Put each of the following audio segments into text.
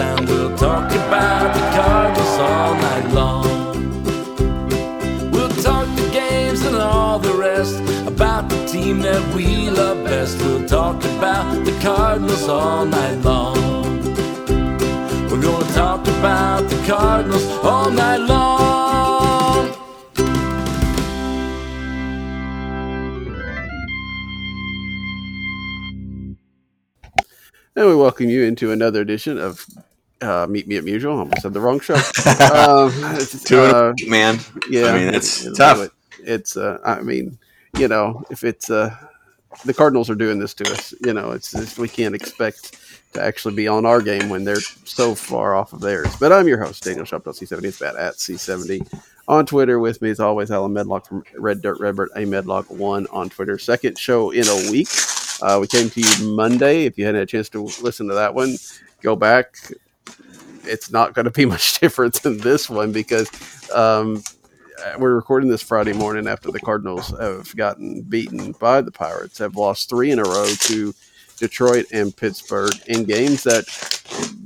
Sound. We'll talk about the Cardinals all night long. We'll talk the games and all the rest about the team that we love best. We'll talk about the Cardinals all night long. We're gonna talk about the Cardinals all night long. And we welcome you into another edition of uh, Meet Me at Musial. I almost said the wrong show. um, it's, Two uh, week, man. yeah, I mean, it's it'll tough. it. It's, uh, I mean, you know, if it's uh, the Cardinals are doing this to us, you know, it's, it's we can't expect to actually be on our game when they're so far off of theirs. But I'm your host, Daniel Shoptaw, C70. It's bad at C70 on Twitter. With me, as always, Allen Medlock from Red Dirt Redbird, a Medlock one on Twitter. Second show in a week. Uh, we came to you Monday. If you hadn't had a chance to listen to that one, go back. It's not going to be much different than this one because um, we're recording this Friday morning after the Cardinals have gotten beaten by the Pirates, have lost three in a row to Detroit and Pittsburgh in games that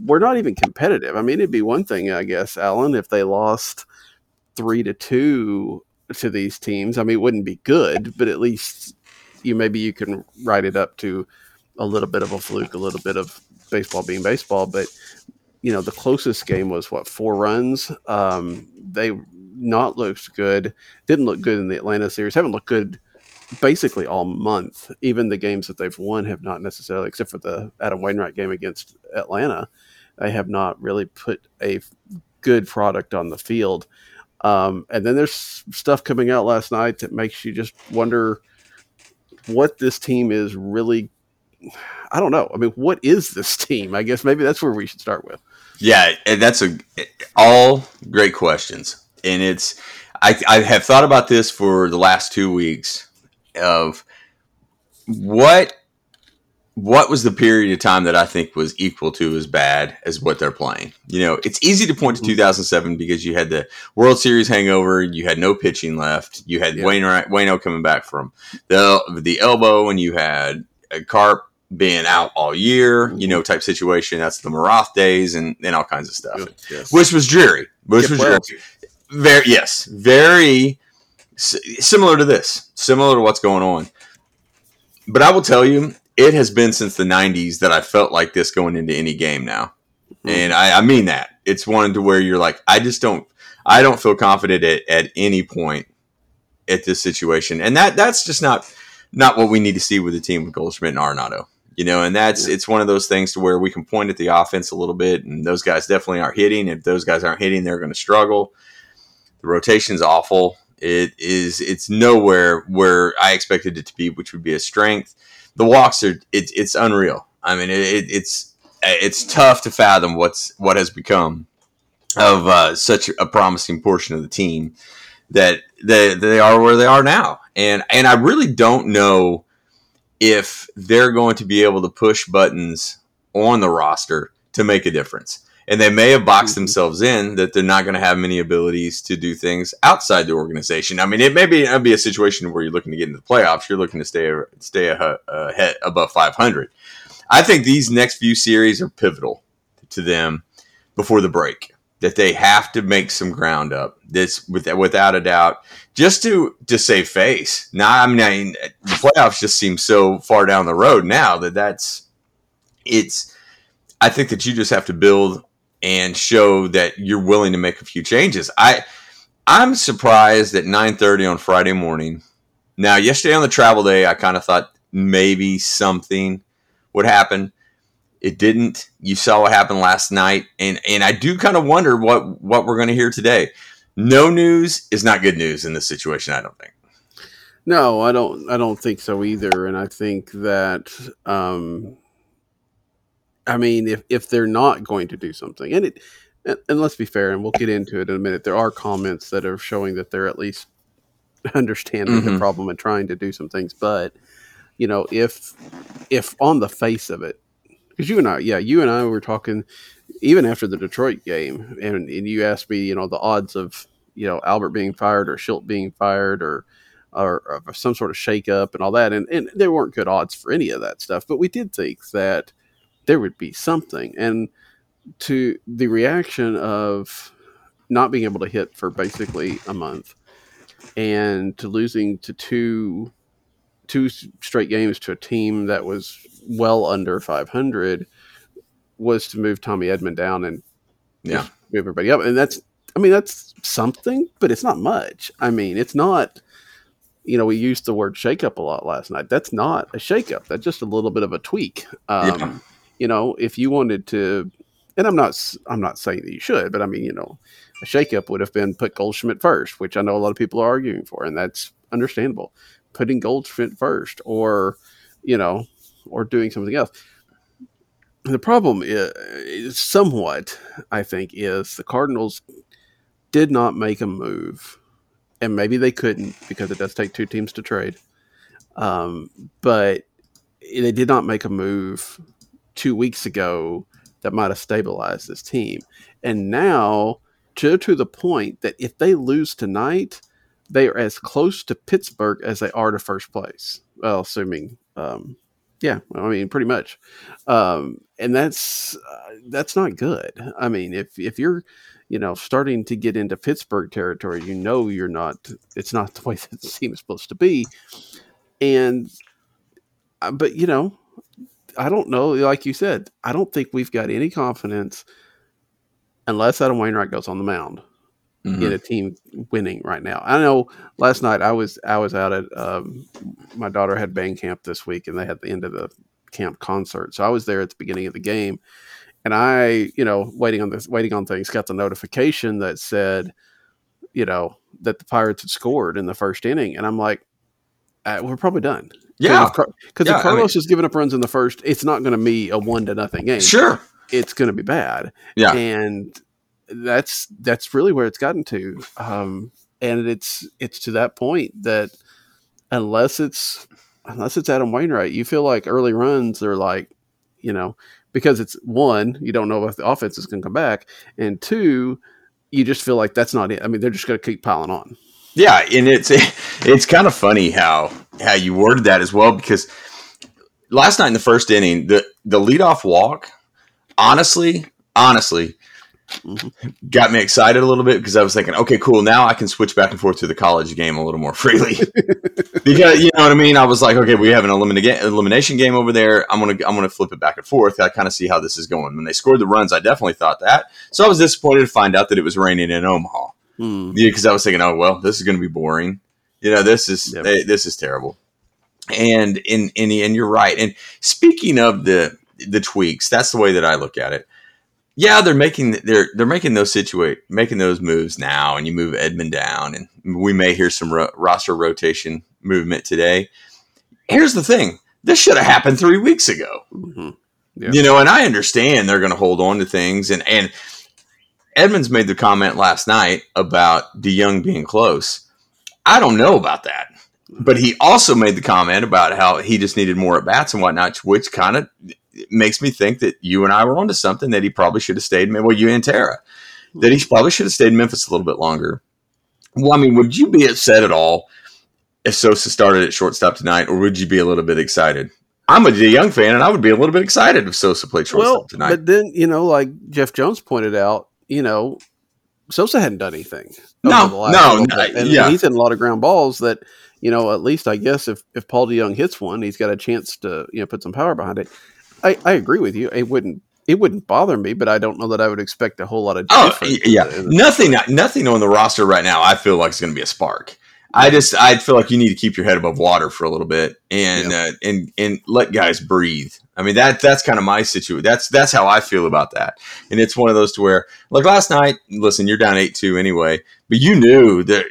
were not even competitive. I mean, it'd be one thing, I guess, Allen, if they lost three to two to these teams. I mean, it wouldn't be good, but at least you maybe you can write it up to a little bit of a fluke, a little bit of baseball being baseball. But you know, the closest game was what four runs. Um, they not looked good. Didn't look good in the Atlanta series. Haven't looked good basically all month. Even the games that they've won have not necessarily, except for the Adam Wainwright game against Atlanta, they have not really put a good product on the field. Um, and then there's stuff coming out last night that makes you just wonder what this team is really. I don't know. I mean, what is this team? I guess maybe that's where we should start with. Yeah, and that's a all great questions, and it's I, I have thought about this for the last two weeks of what what was the period of time that I think was equal to as bad as what they're playing. You know, it's easy to point to Mhm. 2007 because you had the World Series hangover, you had no pitching left, you had Yeah. Wainwright, coming back from the the elbow, and you had a Carp being out all year, you know, type situation. That's the Maroth days and, and all kinds of stuff Yes. which was dreary. Which Get was dreary. Very yes, very similar to this, similar to what's going on. But I will tell you, it has been since the '90s that I felt like this going into any game now, Mhm. and I, I mean that. It's one to where you're like, I just don't, I don't feel confident at, at any point at this situation, and that that's just not not what we need to see with the team with Goldschmidt and Arenado. You know, and that's Yeah. it's one of those things to where we can point at the offense a little bit, and those guys definitely aren't hitting. If those guys aren't hitting, they're going to struggle. The rotation's awful. It is. It's nowhere where I expected it to be, which would be a strength. The walks are. It's it's unreal. I mean, it, it, it's it's tough to fathom what's what has become of uh, such a promising portion of the team that they they are where they are now, and and I really don't know if they're going to be able to push buttons on the roster to make a difference. And they may have boxed Mhm. themselves in that they're not going to have many abilities to do things outside the organization. I mean, it may be, be a situation where you're looking to get into the playoffs. You're looking to stay stay ahead above 500. I think these next few series are pivotal to them before the break. That they have to make some ground up. This with, without a doubt, just to to save face. Now, I mean, the playoffs just seem so far down the road now that that's it's. I think that you just have to build and show that you're willing to make a few changes. I I'm surprised at 9:30 on Friday morning. Now, yesterday on the travel day, I kind of thought maybe something would happen. It didn't. You saw what happened last night, and and I do kind of wonder what what we're going to hear today. No news is not good news in this situation. I don't think. No, I don't. I don't think so either. And I think that um, I mean, if if they're not going to do something, and it, and, and let's be fair, and we'll get into it in a minute. There are comments that are showing that they're at least understanding the Mhm. problem and trying to do some things. But you know, if if on the face of it, because you and I, yeah, you and I were talking even after the Detroit game, and, and you asked me, you know, the odds of you know Albert being fired or Shildt being fired or or, or some sort of shakeup and all that, and and there weren't good odds for any of that stuff, but we did think that there would be something, and to the reaction of not being able to hit for basically a month and to losing to two two straight games to a team that was well under 500 was to move Tommy Edman down and Yeah. move everybody up and that's I mean that's something but it's not much I mean it's not you know we used the word shakeup a lot last night that's not a shakeup that's just a little bit of a tweak um, Yeah. you know if you wanted to and I'm not I'm not saying that you should but I mean you know a shakeup would have been put Goldschmidt first, which I know a lot of people are arguing for, and that's understandable. Putting Goldschmidt first, or you know, or doing something else. The problem is, somewhat, I think, is the Cardinals did not make a move, and maybe they couldn't because it does take two teams to trade. Um, but they did not make a move two weeks ago that might have stabilized this team, and now to to the point that if they lose tonight, they are as close to Pittsburgh as they are to first place. Well, assuming, um, yeah, I mean, pretty much, um, and that's uh, that's not good. I mean, if if you're you know starting to get into Pittsburgh territory, you know you're not. It's not the way that the team is supposed to be, and uh, but you know. I don't know. Like you said, I don't think we've got any confidence unless Adam Wainwright goes on the mound Mhm. in a team winning right now. I know last night I was I was out at um, my daughter had band camp this week and they had the end of the camp concert. So I was there at the beginning of the game and I, you know, waiting on this waiting on things, got the notification that said, you know, that the Pirates had scored in the first inning. And I'm like, uh, we're probably done. Yeah. Because Yeah, if Carlos is giving up runs in the first, it's not going to be a one to nothing game. Sure. It's going to be bad Yeah. and that's that's really where it's gotten to. Um and it's it's to that point that unless it's unless it's adam wainwright you feel like early runs are like you know because it's one you don't know if the offense is going to come back and two you just feel like that's not it. I mean they're just going to keep piling on. Yeah, and it's it's kind of funny how how you worded that as well because last night in the first inning, the the leadoff walk, honestly, honestly, Mhm. got me excited a little bit because I was thinking, okay, cool, now I can switch back and forth to the college game a little more freely. because you know what I mean. I was like, okay, we have an eliminate elimination game over there. I'm gonna I'm gonna flip it back and forth. I kind of see how this is going. When they scored the runs, I definitely thought that. So I was disappointed to find out that it was raining in Omaha. Yeah, because I was thinking, oh well, this is going to be boring. You know, this is Yep. eh, this is terrible. And in in the and you're right. And speaking of the the tweaks, that's the way that I look at it. Yeah, they're making they're they're making those situate making those moves now, and you move Edman down, and we may hear some ro- roster rotation movement today. Here's the thing: this should have happened three weeks ago. Mhm. Yeah. You know, and I understand they're going to hold on to things, and and Edmonds made the comment last night about DeJong being close. I don't know about that, but he also made the comment about how he just needed more at bats and whatnot, which kind of makes me think that you and I were onto something that he probably should have stayed. Well, you and Tara, that he probably should have stayed in Memphis a little bit longer. Well, I mean, would you be upset at all if Sosa started at shortstop tonight, or would you be a little bit excited? I'm a young fan, and I would be a little bit excited if Sosa played shortstop well tonight. but then you know like jeff jones pointed out you know sosa hadn't done anything No, over the last no, no, and, yeah. he's hitting a lot of ground balls that you know at least i guess if if paul dejong hits one he's got a chance to you know put some power behind it i i agree with you it wouldn't it wouldn't bother me but i don't know that i would expect a whole lot of Oh yeah, the- nothing, nothing on the roster right now. I feel like it's going to be a spark. I just, I feel like you need to keep your head above water for a little bit and uh, and and let guys breathe. I mean that that's kind of my situation. That's that's how I feel about that. And it's one of those to where, like last night. Listen, you're down eight two anyway, but you knew that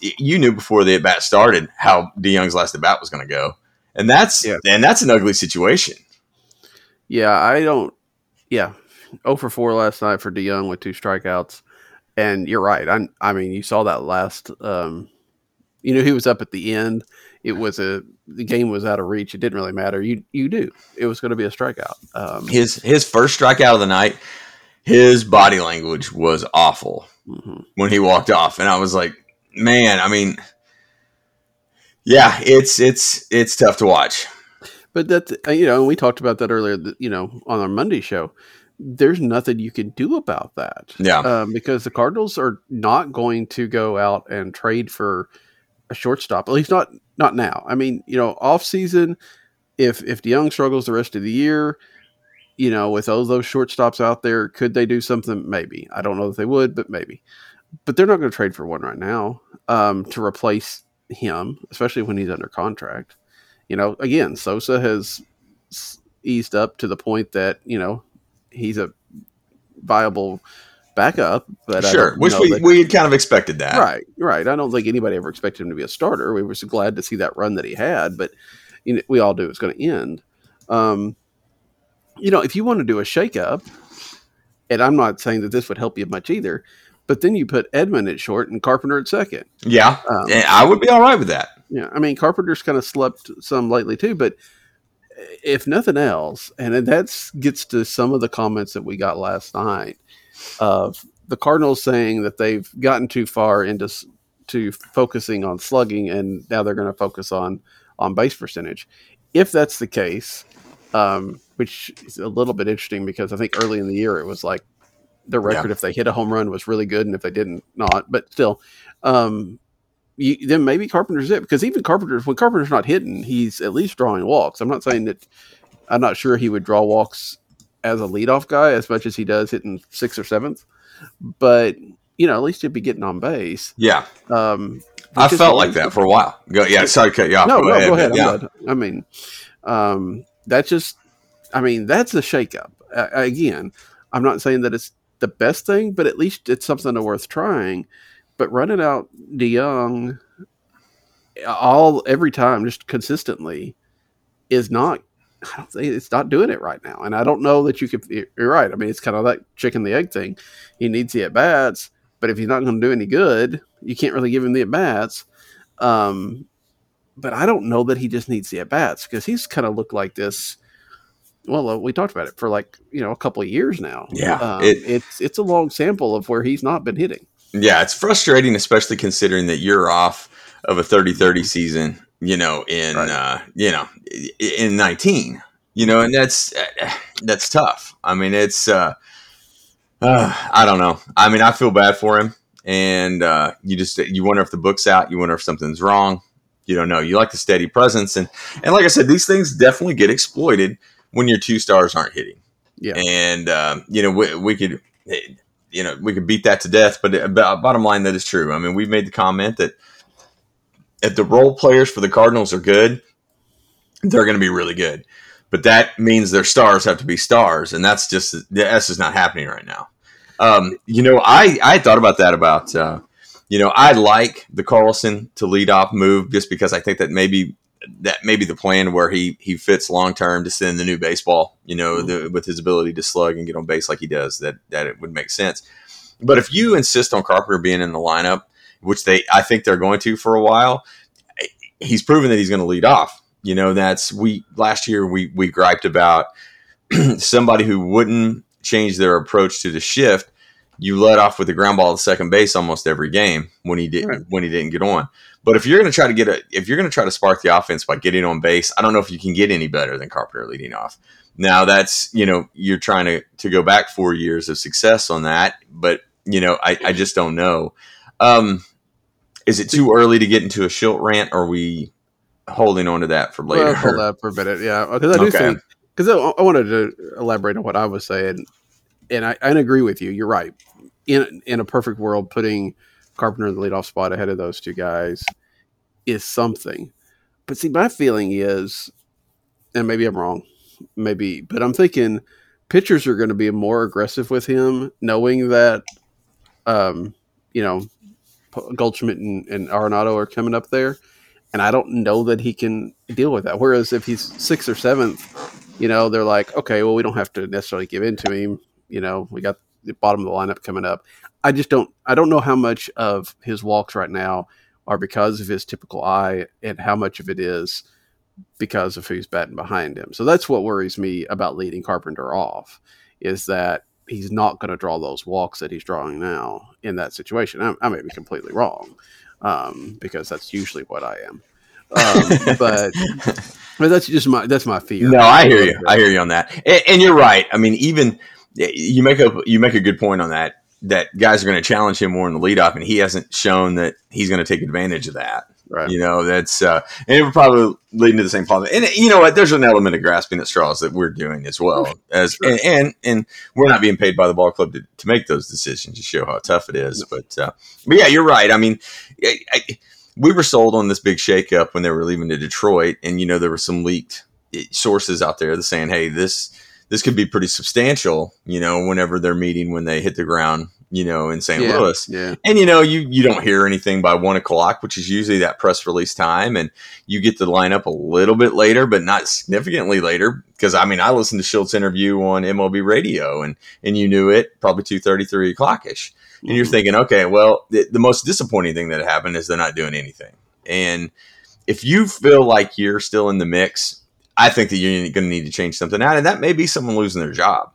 you knew before the at bat started how DeJong's last at bat was going to go, and that's Yeah. and that's an ugly situation. Yeah i don't yeah, 0 for 4 last night for DeJong with two strikeouts. And you're right. I, I mean, you saw that last. Um, you know, he was up at the end. It was a the game was out of reach. It didn't really matter. You you do. It was going to be a strikeout. Um, His his first strikeout of the night, his body language was awful mhm. when he walked off, and I was like, man, I mean, yeah, it's it's it's tough to watch. But that's uh, you know, and we talked about that earlier. You know, on our Monday show, there's nothing you can do about that. Yeah. um, because the Cardinals are not going to go out and trade for a shortstop. At least not not now. I mean, you know, off season, if if DeJong struggles the rest of the year, you know, with all those shortstops out there, could they do something? Maybe. I don't know if they would, but maybe. But they're not going to trade for one right now um, to replace him, especially when he's under contract. You know, again, Sosa has eased up to the point that you know he's a viable backup. But sure, which we that- we had kind of expected that. right, right. I don't think anybody ever expected him to be a starter. We were so glad to see that run that he had, but you know, we all knew it was going to end. Um, you know, if you want to do a shakeup, and I'm not saying that this would help you much either, but then you put Edman at short and Carpenter at second. Yeah, Um, I would be all right with that. Yeah, I mean Carpenter's kind of slept some lately too, but if nothing else, and that gets to some of the comments that we got last night of the Cardinals saying that they've gotten too far into to focusing on slugging, and now they're going to focus on on base percentage. If that's the case, um, which is a little bit interesting because I think early in the year it was like the record if they hit a home run was really good, and if they didn't, not. But still, um, you, then maybe Carpenter's it because even Carpenter's when Carpenter's not hitting, he's at least drawing walks. I'm not saying that I'm not sure he would draw walks as a leadoff guy as much as he does hitting sixth or seventh, but you know at least he'd be getting on base. Yeah, Um, I felt like that for a while. Go, yeah, sorry cut you off. No, no, go ahead. Yeah. I mean, um, that's just, I mean, that's a shakeup. Uh, again, I'm not saying that it's the best thing, but at least it's something worth trying. But running out DeJong all every time, just consistently, is not. I don't think it's not doing it right now, and I don't know that you could. You're right. I mean, it's kind of that chicken the egg thing. He needs the at bats, but if he's not going to do any good, you can't really give him the at bats. Um, but I don't know that he just needs the at bats because he's kind of looked like this. Well, uh, we talked about it for like you know a couple of years now. Yeah, um, it- it's it's a long sample of where he's not been hitting. Yeah, it's frustrating, especially considering that you're off of a 30-30 season. You know, in Right. uh, you know, in nineteen. You know, and that's uh, that's tough. I mean, it's uh, uh, I don't know. I mean, I feel bad for him, and uh, you just you wonder if the book's out. You wonder if something's wrong. You don't know. You like the steady presence, and and like I said, these things definitely get exploited when your two stars aren't hitting. Yeah. and um, you know we, we could you know we could beat that to death but uh, bottom line that is true. I mean we've made the comment that if the role players for the cardinals are good they're going to be really good. But that means their stars have to be stars and that's just that's just not happening right now. Um, you know i i thought about that about uh, you know i like the carlson to lead off move just because i think that maybe that may be the plan where he he fits long term to send the new baseball. You know, the, mm-hmm. with his ability to slug and get on base like he does, that that it would make sense. But if you insist on Carpenter being in the lineup, which they I think they're going to for a while, he's proven that he's going to lead off. You know, that's we last year we we griped about somebody who wouldn't change their approach to the shift. You let off with the ground ball at second base almost every game when he did Right. when he didn't get on. But if you're going to try to get a, if you're going to try to spark the offense by getting on base, I don't know if you can get any better than Carpenter leading off. Now that's you know you're trying to to go back four years of success on that, but you know I, I just don't know. Um, is it too early to get into a Shildt rant? Or are we holding on to that for later? Well, hold that for a minute, yeah, because I do Okay. think because I, I wanted to elaborate on what I was saying, and I, I agree with you. You're right. In in a perfect world, putting Carpenter in the leadoff spot ahead of those two guys is something. But see, my feeling is, and maybe I'm wrong, maybe, but I'm thinking pitchers are going to be more aggressive with him, knowing that, um, you know, Goldschmidt and, and Arenado are coming up there, and I don't know that he can deal with that. Whereas if he's sixth or seventh, you know, they're like, okay, well, we don't have to necessarily give in to him. You know, we got the bottom of the lineup coming up. I just don't, I don't know how much of his walks right now are because of his typical eye and how much of it is because of who's batting behind him. So that's what worries me about leading Carpenter off is that he's not going to draw those walks that he's drawing now in that situation. I, I may be completely wrong um, because that's usually what I am. Um, but but that's just my that's my fear. No, I hear you. I hear you on that, and, and you're right. I mean, even you make a you make a good point on that. That guys are going to challenge him more in the leadoff, and he hasn't shown that he's going to take advantage of that. Right. You know, that's uh, and it would probably lead to the same problem. And you know what? There's an element of grasping at straws that we're doing as well as, Sure. and, and and we're not being paid by the ball club to, to make those decisions to show how tough it is. But uh, but yeah, you're right. I mean, I, I, we were sold on this big shakeup when they were leaving to Detroit, and you know there were some leaked eh, sources out there that saying, hey, this this could be pretty substantial. You know, whenever they're meeting when they hit the ground, you know, in St. yeah, Louis. Yeah. And you know, you you don't hear anything by one o'clock, which is usually that press release time, and you get to line up a little bit later, but not significantly later. Because I mean, I listened to Schultz interview on MLB radio, and and you knew it probably two thirty, three o'clock ish, and you're Mhm. thinking, okay, well, the, the most disappointing thing that happened is they're not doing anything, and if you feel like you're still in the mix, I think that you're going to need to change something out, and that may be someone losing their job.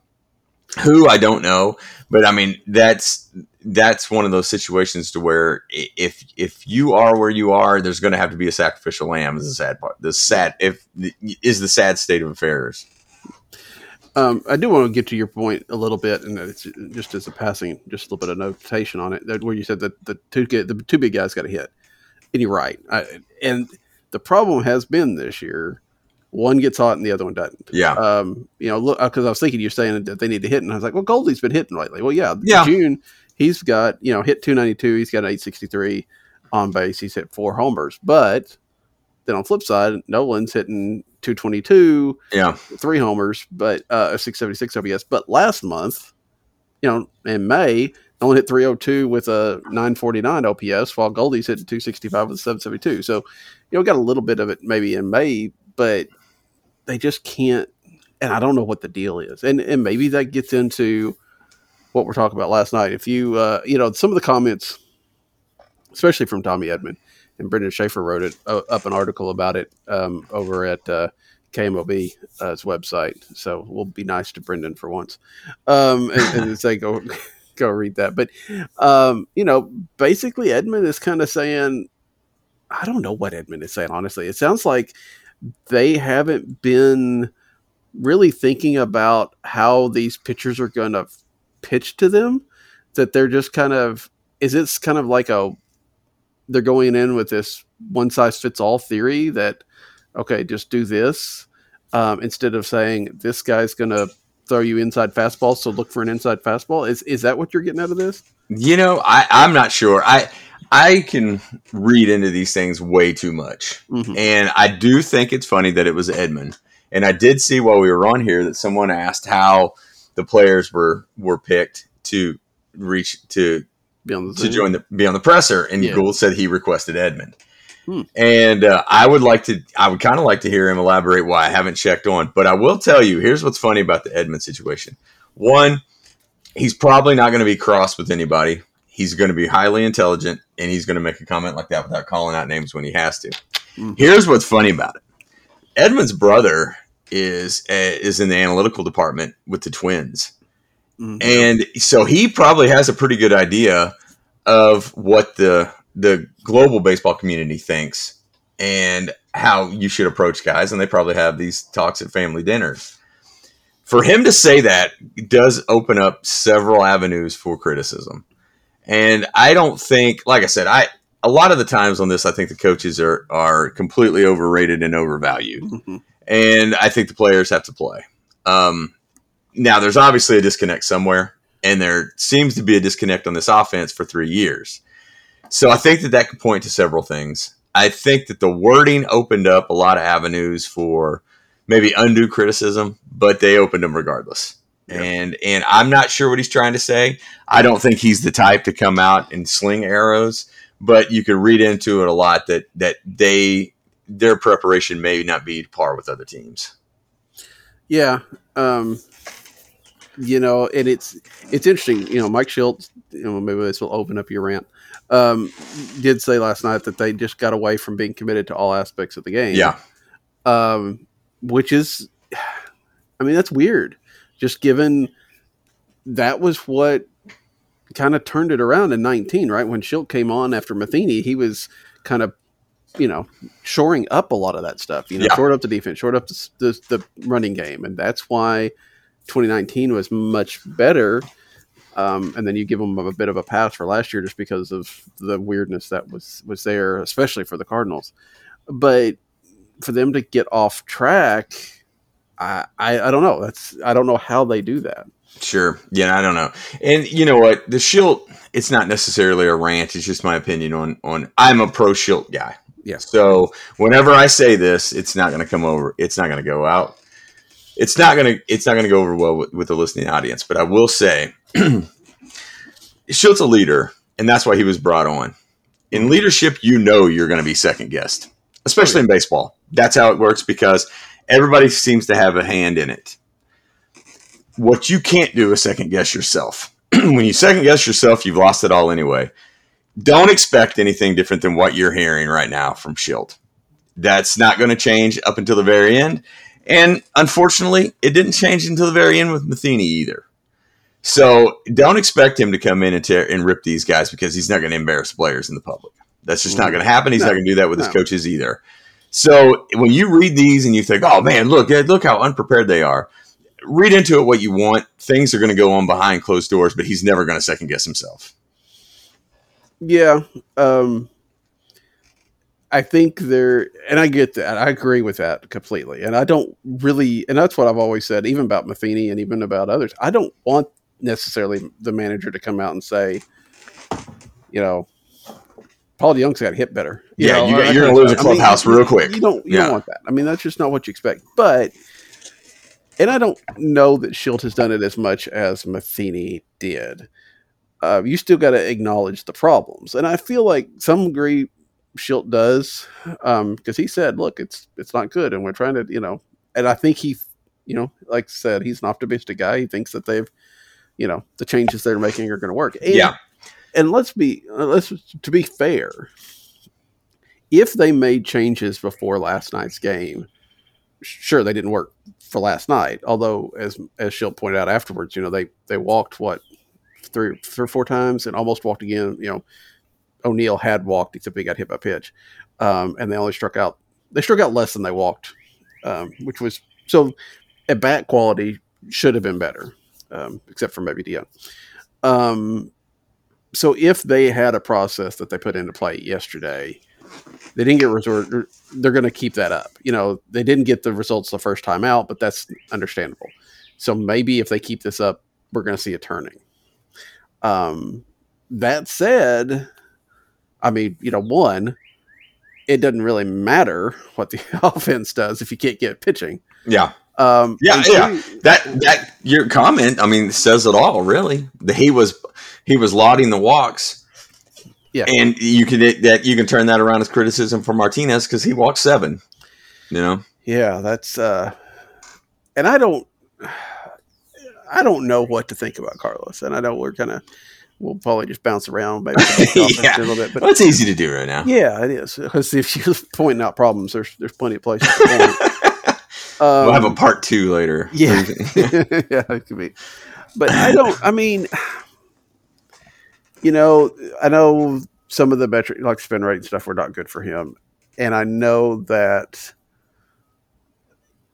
Who I don't know, but I mean that's that's one of those situations to where if if you are where you are, there's going to have to be a sacrificial lamb. Is the sad part. The sad if is the sad state of affairs. Um, I do want to get to your point a little bit, and it's just as a passing, just a little bit of notation on it, where you said that the two the two big guys got a hit, and you're right. I, and the problem has been this year, one gets hot and the other one doesn't. Yeah, Um, you know, look, because I was thinking you're saying that they need to hit, and I was like, well, Goldie's been hitting lately. Well, yeah, Yeah. June he's got you know hit 292, he's got an 863 on base, he's hit four homers, but then on the flip side, Nolan's hitting 222 yeah, three homers, but uh, 676 OPS. But last month, you know, in May, only hit 302 with a 949 OPS, while Goldie's hitting 265 with a 772. So, you know, got a little bit of it maybe in May, but they just can't. And I don't know what the deal is. And and maybe that gets into what we're talking about last night. If you, uh, you know, some of the comments, especially from Tommy Edman and Brendan Schaefer wrote it uh, up an article about it um, over at uh, KMOV's website. So we'll be nice to Brendan for once, um, and, and say go go read that. But um, you know, basically, Edman is kind of saying, I don't know what Edman is saying. Honestly, it sounds like they haven't been really thinking about how these pitchers are going to pitch to them. That they're just kind of is it's kind of like a they're going in with this one size fits all theory that okay, just do this um, instead of saying this guy's going to throw you inside fastball, so look for an inside fastball. Is is that what you're getting out of this? you know, I I'm not sure. I I can read into these things way too much. Mhm. And I do think it's funny that it was Edman. And I did see while we were on here that someone asked how the players were were picked to reach to Be on the to join the be on the presser, and Yeah. Goold said he requested Edman. Hmm. And uh, I would like to, I would kind of like to hear him elaborate why I haven't checked on. But I will tell you, here's what's funny about the Edman situation. One, he's probably not going to be cross with anybody. He's going to be highly intelligent, and he's going to make a comment like that without calling out names when he has to. Mhm. Here's what's funny about it. Edman's brother is uh, is in the analytical department with the Twins. Mhm. And so he probably has a pretty good idea of what the the global baseball community thinks and how you should approach guys and they probably have these talks at family dinners. For him to say that does open up several avenues for criticism. And I don't think like I said I a lot of the times on this I think the coaches are are completely overrated and overvalued Mhm. and I think the players have to play. Um, now, there's obviously a disconnect somewhere, and there seems to be a disconnect on this offense for three years. So I think that that could point to several things. I think that the wording opened up a lot of avenues for maybe undue criticism, but they opened them regardless. And and I'm not sure what he's trying to say. I don't think he's the type to come out and sling arrows, but you could read into it a lot that that they their preparation may not be par with other teams. Yeah. Um, you know, and it's it's interesting. You know, Mike Shildt. You know, maybe this will open up your rant. Um, did say last night that they just got away from being committed to all aspects of the game. Yeah. Um, which is, I mean, that's weird. Just given that was what kind of turned it around in 19, right? When Shildt came on after Matheny, he was kind of, you know, shoring up a lot of that stuff, you know, Yeah. short up the defense, short up the, the, the running game. And that's why 2019 was much better. Um, and then you give them a bit of a pass for last year just because of the weirdness that was, was there, especially for the Cardinals. But for them to get off track, I, I, I don't know. That's I don't know how they do that. Sure. Yeah, I don't know. And you know what? The Shildt, it's not necessarily a rant. It's just my opinion on on. I'm a pro Shildt guy. Yeah. So whenever I say this, it's not going to come over. It's not going to go out. It's not going to. It's not going to go over well with, with the listening audience. But I will say, Shildt's a leader, and that's why he was brought on. In leadership, you know you're going to be second guessed, especially in baseball. That's how it works because everybody seems to have a hand in it what you can't do is second guess yourself. when you second guess yourself, you've lost it all anyway. Don't expect anything different than what you're hearing right now from Shildt. That's not going to change up until the very end. And unfortunately, it didn't change until the very end with Matheny either. So don't expect him to come in and, tear, and rip these guys because he's not going to embarrass players in the public. That's just not mm-hmm. going to happen. He's No. not going to do that with his coaches either. So when you read these and you think, "Oh man, look, look how unprepared they are," read into it what you want. Things are going to go on behind closed doors, but he's never going to second guess himself. Yeah. Um, I think there, and I get that. I agree with that completely. And I don't really, and that's what I've always said, even about Matheny and even about others. I don't want necessarily the manager to come out and say, you know, Paul DeJong's got hit better. You Yeah, know, you, you're gonna lose a stuff. I mean, clubhouse real quick. You don't, you Yeah. don't want that. I mean, that's just not what you expect. But, and I don't know that Shildt has done it as much as Matheny did uh, you still got to acknowledge the problems. And I feel like some degree Shildt does because he said, "Look, it's it's not good, and we're trying to, you know." And I think he, you know, like I said, he's an optimistic guy. He thinks that they've, you know, the changes they're making are going to work. And, Yeah. And let's be uh, let's to be fair. If they made changes before last night's game, sure they didn't work for last night. Although, as as Shildt pointed out afterwards, you know they they walked what three, three or four times and almost walked again. You know, O'Neill had walked except he got hit by pitch, um, and they only struck out. They struck out less than they walked, um, which was so. At bat quality should have been better, um, except for maybe Dion. Um, so if they had a process that they put into play yesterday, they didn't get resort. They're going to keep that up. You know, they didn't get the results the first time out, but that's understandable. So maybe if they keep this up, we're going to see a turning. Um, that said, I mean, you know, one, it doesn't really matter what the offense does if you can't get pitching. Yeah. Um, Yeah, yeah. two- That that your comment, I mean, says it all. Really, that he was he was lauding the walks. Yeah. and you can that you can turn that around as criticism for Martinez because he walked seven. You know, Yeah, that's uh and I don't I don't know what to think about Carlos. And I know we're kind of we'll probably just bounce around maybe Yeah. a little bit, but well, it's easy to do right now. yeah, it is because if you're pointing out problems, there's there's plenty of places. Um, we'll have a part two later. yeah, yeah, it could be. But I don't. I mean, you know, I know some of the metric like spin rate and stuff were not good for him, and I know that.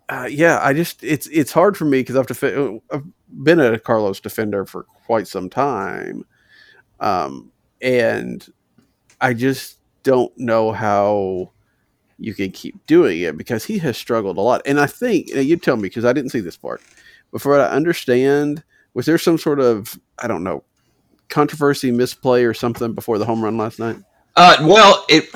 Uh, yeah, I just it's it's hard for me because I've defi- I've been a Carlos defender for quite some time, um, and I just don't know how you can keep doing it because he has struggled a lot. And I think you tell me because I didn't see this part. But for what I understand, was there some sort of I don't know controversy, misplay, or something before the home run last night? Uh, well, it.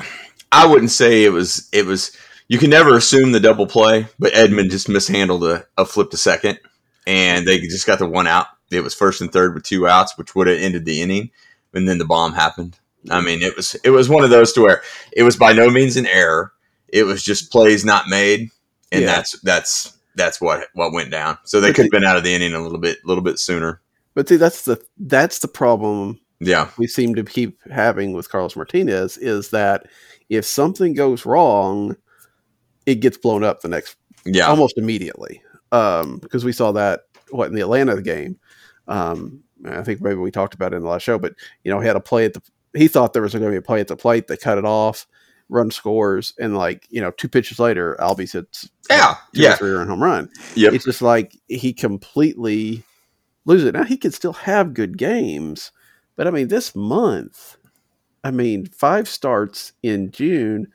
I wouldn't say it was. It was. You can never assume the double play, but Edman just mishandled a, a flip to second, and they just got the one out. It was first and third with two outs, which would have ended the inning, and then the bomb happened. I mean, it was it was one of those to where it was by no means an error. It was just plays not made, and Yeah. that's that's that's what what went down. So they could have been out of the inning a little bit, a little bit sooner. But see, that's the that's the problem Yeah, we seem to keep having with Carlos Martinez is that if something goes wrong, it gets blown up the next yeah, almost immediately. Um, because we saw that what in the Atlanta game. Um, I think maybe we talked about it in the last show, but you know, he had a play at the he thought there was going to be a play at the plate. They cut it off, run scores, and like you know, two pitches later, Albies hits yeah, yeah. three run home run. Yeah, It's just like he completely loses it. Now he can still have good games, but I mean, this month, I mean, five starts in June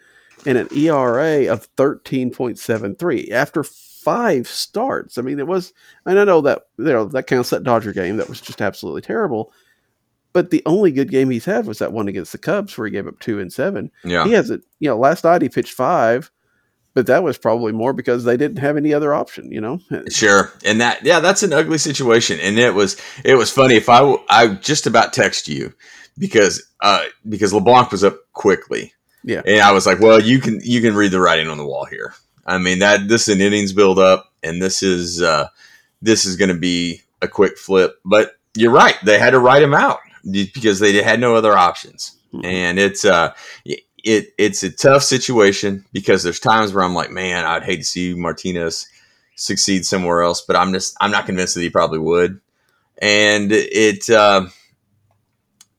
and an ERA of thirteen point seven three after five starts. I mean, it was, and I know that you know that counts that Dodger game that was just absolutely terrible. But the only good game he's had was that one against the Cubs where he gave up two and seven Yeah. he hasn't you know last night he pitched five but that was probably more because they didn't have any other option you know Sure, and that yeah, that's an ugly situation, and it was it was funny. If I w- I just about text you because uh because LeBlanc was up quickly, Yeah. and I was like, well, you can you can read the writing on the wall here. I mean that this is an innings build up, and this is uh this is going to be a quick flip. But you're right, they had to write him out because they had no other options, Mhm. and it's uh it it's a tough situation because there's times where I'm like, man, I'd hate to see Martinez succeed somewhere else, but I'm just I'm not convinced that he probably would. And it, uh,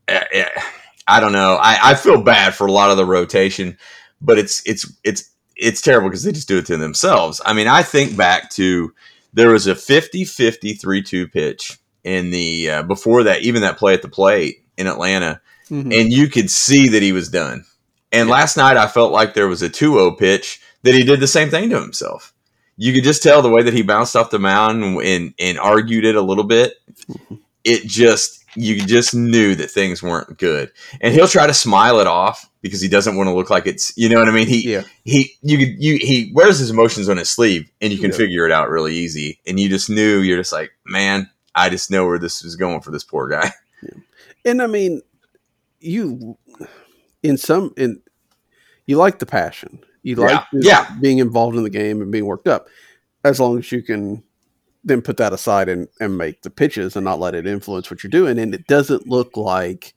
I don't know. I, I feel bad for a lot of the rotation, but it's it's it's it's terrible because they just do it to themselves. I mean, I think back to there was a 50-50 3-2 pitch in the uh, before that, even that play at the plate in Atlanta, Mhm. and you could see that he was done. And Yeah. last night, I felt like there was a 2-0 pitch that he did the same thing to himself. You could just tell the way that he bounced off the mound and and, and argued it a little bit. It just you just knew that things weren't good, and he'll try to smile it off because he doesn't want to look like it's you know what I mean. He yeah he you could you he wears his emotions on his sleeve, and you can Yeah. figure it out really easy. And you just knew you're just like, man, I just know where this is going for this poor guy. and i mean you in some in you like the passion you like Yeah. Yeah. being involved in the game and being worked up as long as you can then put that aside and, and make the pitches and not let it influence what you're doing and it doesn't look like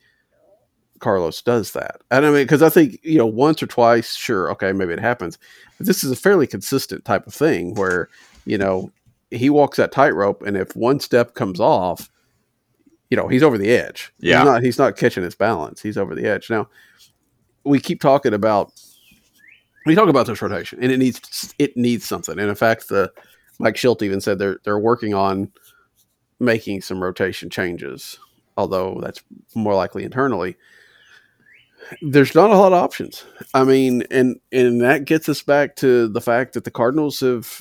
carlos does that and i mean because i think you know once or twice sure okay maybe it happens but this is a fairly consistent type of thing where you know he walks that tightrope and if one step comes off you know he's over the edge. Yeah. he's not he's not catching his balance. He's over the edge. Now we keep talking about we talk about this rotation and it needs it needs something. And in fact the mike shildt even said they're they're working on making some rotation changes although that's more likely internally. There's not a lot of options. I mean and and that gets us back to the fact that the cardinals have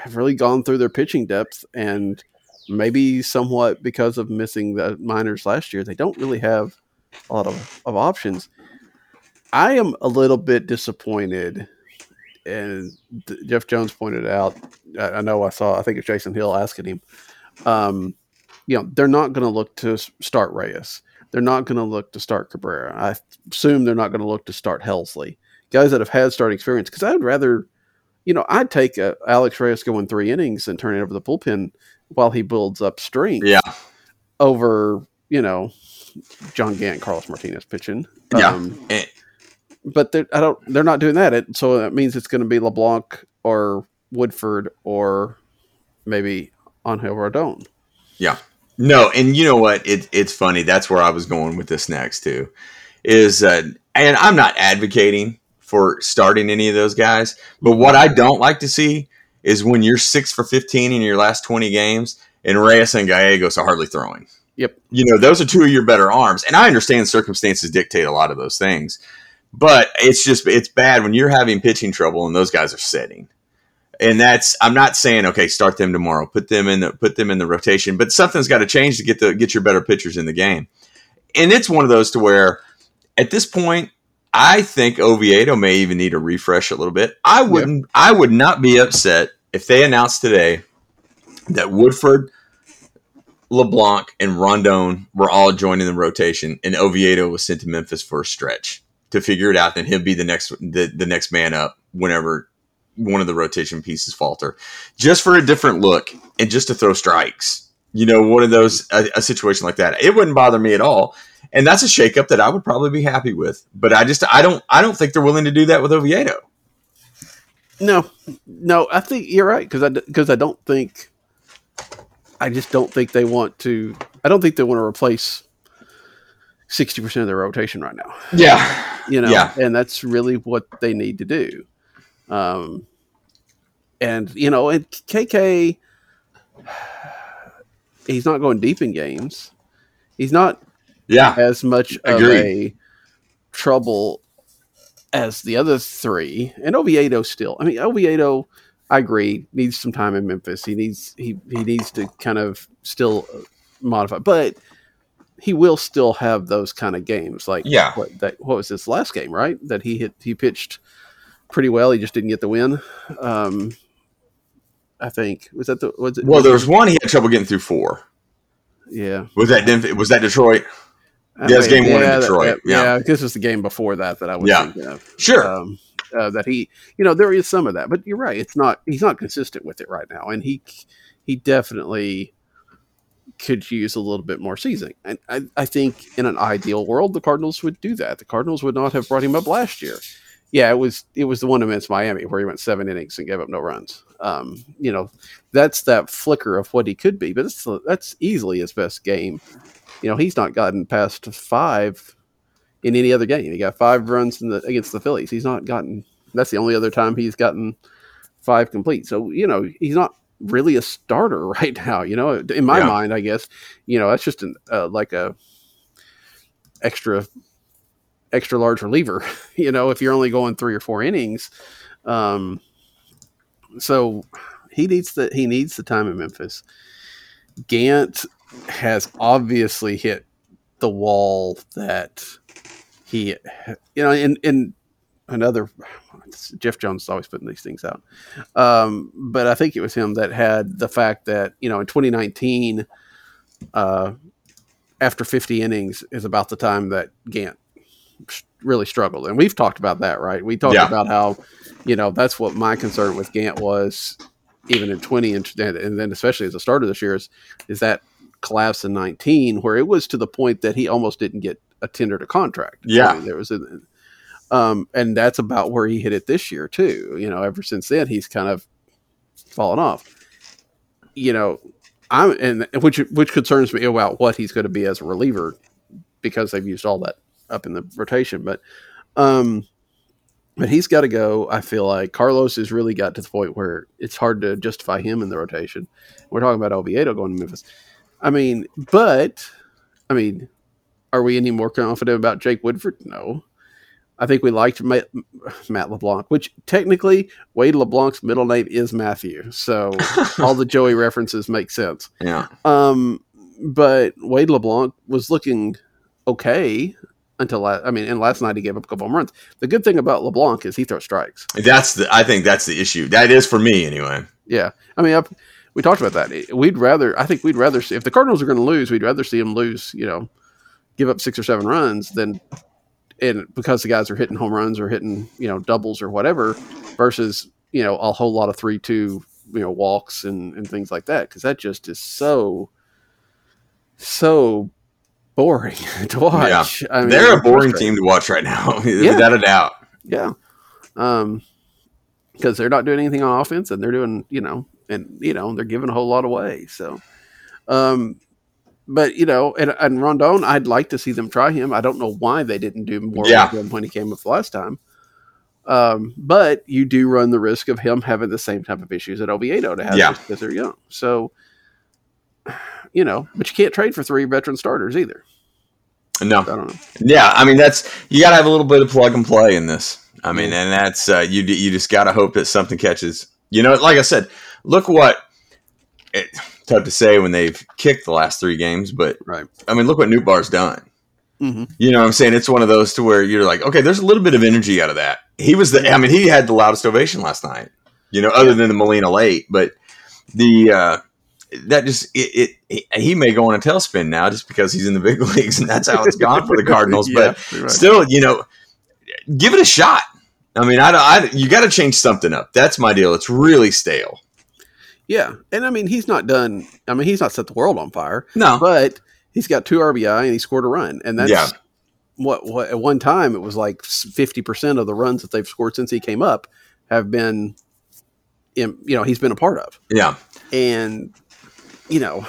have really gone through their pitching depth and maybe somewhat because of missing the minors last year they don't really have a lot of, of options. I am a little bit disappointed and th- jeff jones pointed out I, I know i saw i think it's jason hill asking him um, you know they're not going to look to start reyes. They're not going to look to start cabrera. I assume they're not going to look to start helsley. Guys that have had starting experience because i would rather you know, I'd take uh Alex Reyes going three innings and turn it over the bullpen while he builds up strength Yeah. over, you know, John Gant, Carlos Martinez pitching. Yeah. Um, And- but they're, I don't, they're not doing that. It, so that means it's going to be LeBlanc or Woodford or maybe Angel Rondon. Yeah. No, and you know what? It, it's funny. That's where I was going with this next too. Is uh, and I'm not advocating for starting any of those guys, but what I don't like to see is when you're six for 15 in your last 20 games, and Reyes and Gallegos are hardly throwing. Yep. You know, those are two of your better arms, and I understand circumstances dictate a lot of those things, but it's just it's bad when you're having pitching trouble and those guys are sitting and that's I'm not saying okay, start them tomorrow, put them in the put them in the rotation, but something's got to change to get the get your better pitchers in the game. And it's one of those to where at this point, I think Oviedo may even need a refresh a little bit. I wouldn't I would not be upset if they announced today that Woodford, LeBlanc, and Rondon were all joining the rotation, and Oviedo was sent to Memphis for a stretch to figure it out. Then he'll be the next the, the next man up whenever one of the rotation pieces falter, just for a different look and just to throw strikes. You know, one of those a, a situation like that, it wouldn't bother me at all. And that's a shakeup that I would probably be happy with. But I just I don't I don't think they're willing to do that with Oviedo. No, no, I think you're right because I because I don't think I just don't think they want to. I don't think they want to replace sixty percent of their rotation right now. Yeah, You know, Yeah. and that's really what they need to do. Um, and you know, and KK, he's not going deep in games. He's not yeah, as much of a trouble as the other three. And Oviedo still. I mean, Oviedo, I agree, needs some time in Memphis. He needs he he needs to kind of still modify, but he will still have those kind of games. Like Yeah. what that what was his last game, right? That he hit he pitched pretty well. He just didn't get the win. Um, I think was that the was it? Well, there was one he had trouble getting through four. yeah. Was that Denver, was that Detroit? I Yeah, it's game one in Detroit. that- Yeah. this was the game before that that I was Yeah. thinking of. Sure. Um, uh, that he, you know, there is some of that, but you're right. It's not. He's not consistent with it right now, and he he definitely could use a little bit more seasoning. And I, I think in an ideal world, the Cardinals would do that. The Cardinals would not have brought him up last year. Yeah, it was it was the one against Miami where he went seven innings and gave up no runs. Um, you know, that's that flicker of what he could be, but it's, that's easily his best game. You know, he's not gotten past five in any other game. He got five runs in the, against the Phillies. He's not gotten. That's the only other time he's gotten five complete. So you know, he's not really a starter right now. You know, in my Yeah. mind, I guess you know that's just an, uh, like a extra extra large reliever. you know, if you're only going three or four innings, um, so he needs the he needs the time in Memphis. Gant has obviously hit the wall that he, you know, in in another. Jeff Jones is always putting these things out, um, but I think it was him that had the fact that you know in 2019, uh, after 50 innings is about the time that Gant really struggled, and we've talked about that, right? We talked Yeah. about how you know that's what my concern with Gant was, even in 20 and, and then especially as a starter this year is is that collapse in 19 where it was to the point that he almost didn't get a tender to contract. Yeah. I mean, there was a um, and that's about where he hit it this year too. You know, ever since then he's kind of fallen off. You know, I'm and which which concerns me about what he's going to be as a reliever because they've used all that up in the rotation. But um, but he's got to go. I feel like Carlos has really got to the point where it's hard to justify him in the rotation. We're talking about Oviedo going to Memphis. I mean, but I mean, are we any more confident about Jake Woodford? No. I think we liked Matt, Matt LeBlanc, which technically Wade LeBlanc's middle name is Matthew, so all the Joey references make sense. yeah. Um, but Wade LeBlanc was looking okay until la- I mean, and last night he gave up a couple of runs. The good thing about LeBlanc is he throws strikes. That's the. I think that's the issue. That is for me anyway. Yeah, I mean, I, we talked about that. We'd rather, I think, we'd rather see if the Cardinals are going to lose, we'd rather see them lose. You know, give up six or seven runs than, and because the guys are hitting home runs or hitting you know doubles or whatever, versus you know a whole lot of three two you know walks and and things like that because that just is so so boring to watch. I mean, They're a boring team to watch right now, Yeah. without a doubt. Yeah. Um, because they're not doing anything on offense and they're doing, you know, and, you know, they're giving a whole lot away. So, um, but, you know, and, and Rondon, I'd like to see them try him. I don't know why they didn't do more Yeah. with him when he came up last time. Um, but you do run the risk of him having the same type of issues that Oviedo to have Yeah. because they're young. So, you know, but you can't trade for three veteran starters either. No, I don't know. Yeah, I mean that's you got to have a little bit of plug and play in this. I mean, and that's uh, you. You just got to hope that something catches. You know, like I said, look what it, tough to say when they've kicked the last three games, but Right. I mean, look what Nootbaar's done. hmm You know what I'm saying? It's one of those to where you're like, okay, there's a little bit of energy out of that. He was the, I mean, he had the loudest ovation last night, you know, other than the Molina late, but the, uh, that just, it, it, he may go on a tailspin now just because he's in the big leagues and that's how it's gone for the Cardinals. Yeah, but right. still, you know, give it a shot. I mean, I, I you got to change something up. That's my deal. It's really stale. Yeah, and I mean he's not done. I mean he's not set the world on fire, No, but he's got two RBI and he scored a run, and that's Yeah. what what at one time it was like fifty percent of the runs that they've scored since he came up have been, in, you know, he's been a part of, yeah. and you know,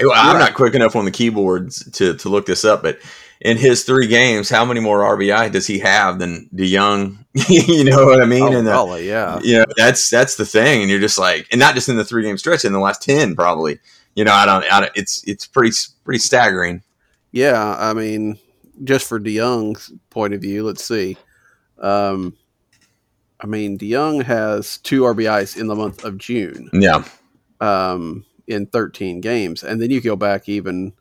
Well, I'm not quick enough on the keyboards to, to look this up, but in his three games, how many more RBI does he have than DeJong? you know what I mean? oh, and the, golly, yeah, you know that's that's the thing, and you're just like, and not just in the three game stretch, in the last ten probably. You know, I don't, I don't it's it's pretty pretty staggering. yeah. I mean, just for DeJong's point of view, let's see. Um, I mean, DeYoung has two RBIs in the month of June. Yeah, um, in 13 games, and then you go back even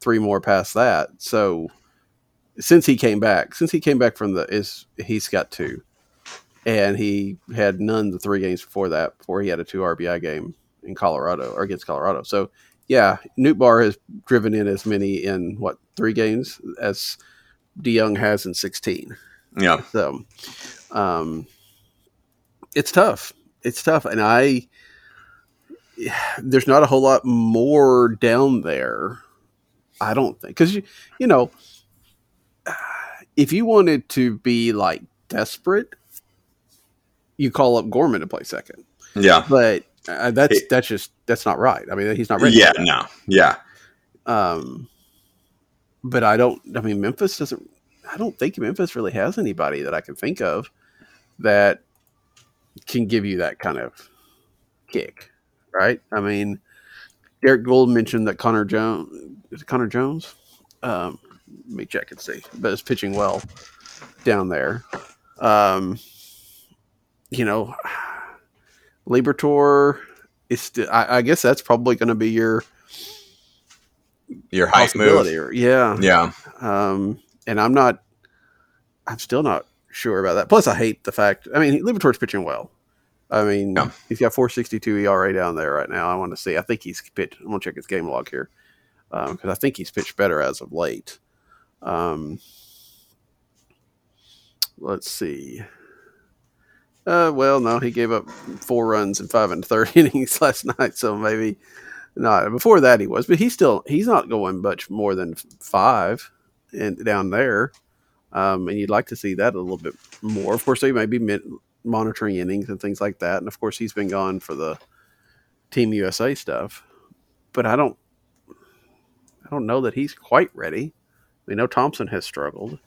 three more past that. So since he came back, since he came back from the is he's got two, and he had none the three games before that before he had a two RBI game in Colorado or against Colorado. So yeah, Nootbaar has driven in as many in what three games as DeJong has in 16. yeah, So, um, it's tough. It's tough, and I there's not a whole lot more down there. I don't think because you you know if you wanted to be like desperate, you call up Gorman to play second, yeah, but uh, that's It- that's just that's not right. I mean, he's not ready. yeah. No, yeah, Um, but I don't. I mean, Memphis doesn't. I don't think Memphis really has anybody that I can think of that can give you that kind of kick, right? I mean, Derrick Goold mentioned that Connor Jones is Connor Jones. Um, let me check and see, but it's pitching well down there. Um, you know, Liberatore is. St- I, I guess that's probably going to be your your height move. Or, yeah, Yeah, um, and I'm not. I'm still not sure about that. Plus, I hate the fact. I mean, Liberatore's pitching well. I mean, Yeah. he's got 4.62 ERA down there right now. I want to see. I think he's pitched. I'm gonna check his game log here because I think he's pitched better as of late. Um, let's see. Uh, well, no, he gave up four runs in five and third innings last night, so maybe not. Before that, he was, but he's still he's not going much more than five and down there. Um, and you'd like to see that a little bit more. Of course, they may be monitoring innings and things like that, and of course, he's been gone for the Team USA stuff. But I don't, I don't know that he's quite ready. We know Thompson has struggled.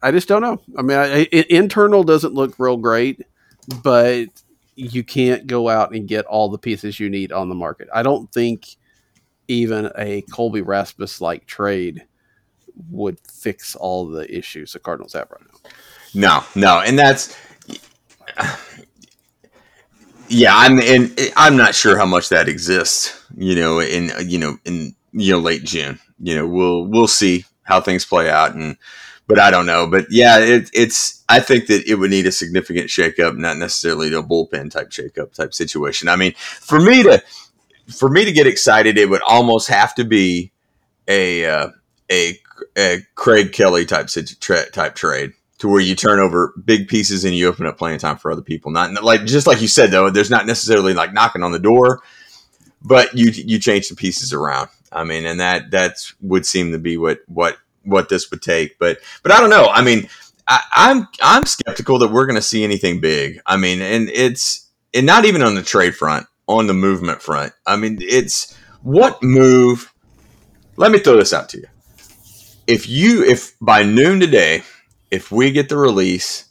I just don't know. I mean, I, I, internal doesn't look real great, but you can't go out and get all the pieces you need on the market. I don't think even a Colby Rasmus like trade would fix all the issues the Cardinals have right now. No, no, and that's yeah. I'm and I'm not sure how much that exists. You know, in you know in you know late June. You know, we'll we'll see how things play out and. But I don't know. But yeah, it, it's. I think that it would need a significant shakeup, not necessarily a bullpen type shakeup type situation. I mean, for me to for me to get excited, it would almost have to be a uh, a, a Craig Kelly type type trade to where you turn over big pieces and you open up playing time for other people. Not like just like you said though, there's not necessarily like knocking on the door, but you you change the pieces around. I mean, and that that's would seem to be what what what this would take. But but I don't know. I mean, I, I'm I'm skeptical that we're going to see anything big. I mean, and it's and not even on the trade front, on the movement front. I mean, it's what move. Let me throw this out to you. If you if by noon today, if we get the release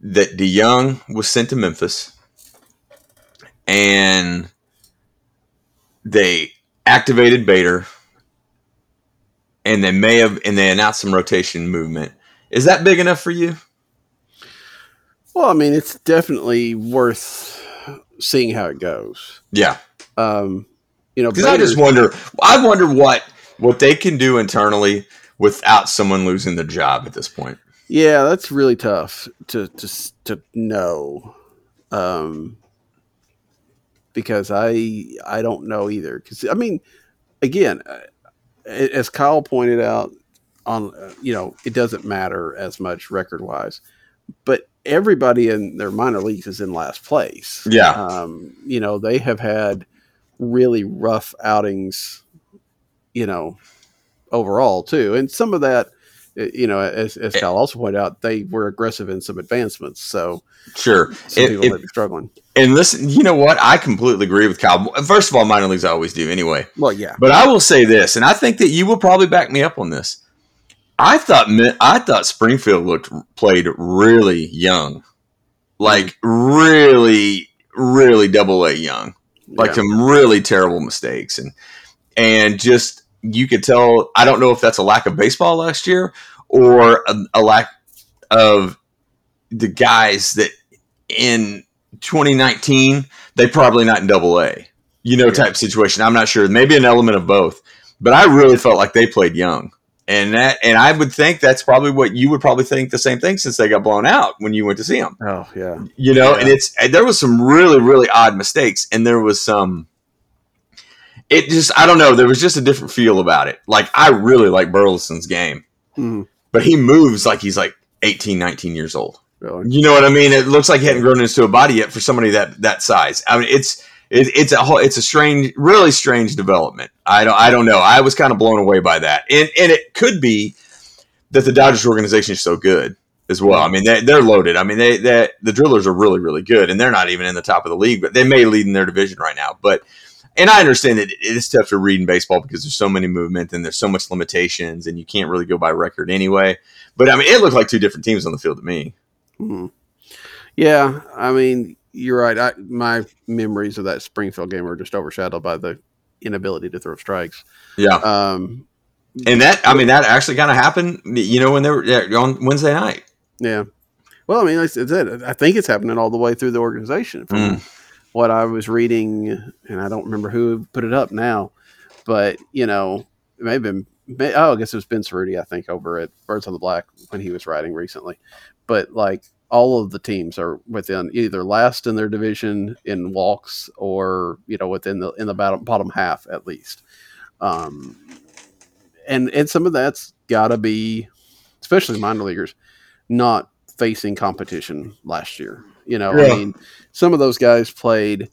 that DeJong was sent to Memphis and they activated Bader and they may have and they announced some rotation movement. Is that big enough for you? Well, I mean, it's definitely worth seeing how it goes. Yeah. Um, you know, Because I just wonder I wonder what what they can do internally without someone losing their job at this point. Yeah, that's really tough to to to know, um, because I I don't know either. Because I mean, again, uh, as Kyle pointed out, on uh, you know it doesn't matter as much record wise, but everybody in their minor leagues is in last place. Yeah. Um, you know they have had really rough outings. You know, overall too, and some of that. Uh, You know, as, as Kyle also pointed out, they were aggressive in some advancements, so Sure. some If- people if- may be struggling. and listen, you know what? I completely agree with Kyle. First of all, minor leagues I always do anyway. Well, yeah, But I will say this, and I think that you will probably back me up on this. I thought I thought Springfield looked played really young, like really, really double A young, like yeah. some really terrible mistakes, and and just you could tell. I don't know if that's a lack of baseball last year or a, a lack of the guys that in 2019 they probably not in double A, you know, type situation. I'm not sure. Maybe an element of both, but I really felt like they played young. And that, and I would think that's probably what you would probably think the same thing since they got blown out when you went to see them Oh yeah, you know Yeah. and it's and there was some really really odd mistakes and there was some it just i don't know there was just a different feel about it like i really like burleson's game Mhm. but he moves like he's like 18 19 years old really. you know what i mean it looks like he hadn't grown into a body yet for somebody that that size i mean it's it, it's a whole it's a strange really strange development i don't i don't know i was kind of blown away by that and and it could be that the dodgers organization is so good as well. I mean, they, they're loaded. I mean, they, they the drillers are really, really good, and they're not even in the top of the league, but they may lead in their division right now. But and I understand that it is tough to read in baseball because there's so many movement and there's so much limitations, and you can't really go by record anyway. But I mean, it looked like two different teams on the field to me. Mhm. Yeah, I mean, you're right. I, my memories of that Springfield game are just overshadowed by the inability to throw strikes. Yeah, Um, and that I mean that actually kind of happened. You know, when they were on Wednesday night. yeah. Well, I mean, like I said, I think it's happening all the way through the organization. From Mm. What I was reading, and I don't remember who put it up now, but you know, it may have been. Oh, I guess it was Ben Cerruti, I think, over at Birds on the Black when he was writing recently. But like all of the teams are within either last in their division in walks or you know within the in the bottom bottom half at least. Um, and and some of that's got to be, especially minor leaguers, not facing competition last year. You know, Yeah. I mean, some of those guys played,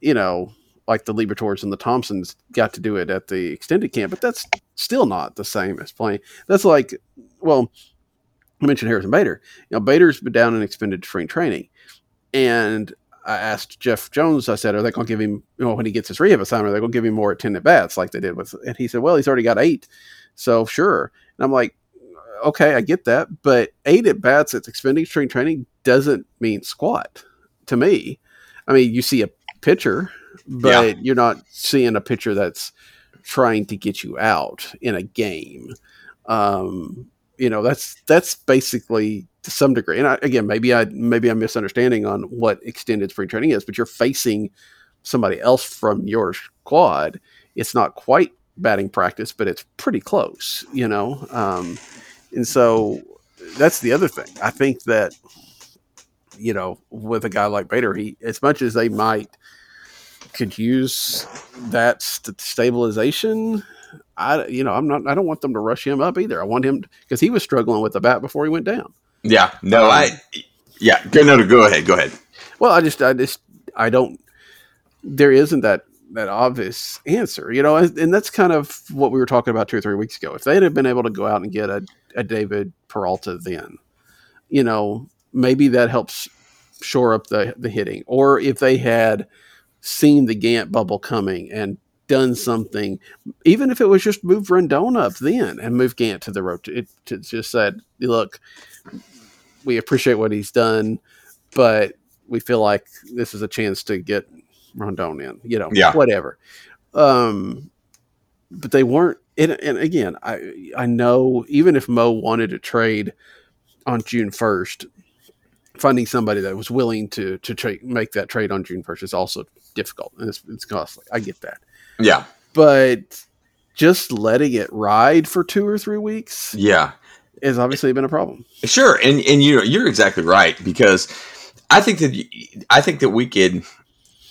you know, like the Liberatores and the Thompsons got to do it at the extended camp, but that's still not the same as playing. That's like, well, I mentioned Harrison Bader. You know, Bader's been down in extended spring training, and I asked Jeff Jones. I said, "Are they going to give him, you know, when he gets his rehab assignment, are they going to give him more ten at bats like they did with?" And he said, "Well, he's already got eight, so sure." And I'm like, "Okay, I get that, but eight at bats at extended spring training doesn't mean squat to me. I mean, you see a pitcher, but you're not seeing a pitcher that's trying to get you out in a game. Um, you know, that's that's basically to some degree. And I, again, maybe I maybe I'm misunderstanding on what extended spring training is, but you're facing somebody else from your squad. It's not quite batting practice, but it's pretty close. You know, um, and so that's the other thing. I think that you know, with a guy like Bader, he as much as they might could use that st- stabilization. I, you know, I'm not. I don't want them to rush him up either. I want him because he was struggling with the bat before he went down. Yeah, no, Um, I yeah, go no, go ahead, go ahead. Well, I just, I just, I don't. There isn't that that obvious answer, you know, and, and that's kind of what we were talking about two or three weeks ago. If they'd have been able to go out and get a, a David Peralta, then, you know, maybe that helps shore up the the hitting, or if they had seen the Gant bubble coming and done something, even if it was just move Rondon up then and move Gant to the road, it to just said, look, we appreciate what he's done, but we feel like this is a chance to get Rondon in, you know, Yeah. whatever. Um, but they weren't. And, and again, I I know even if Mo wanted to trade on June first, finding somebody that was willing to to trade make that trade on June first is also difficult and it's, it's costly. I get that, Yeah, but just letting it ride for two or three weeks yeah, has obviously been a problem. sure, and and you you're exactly right because I think that I think that we could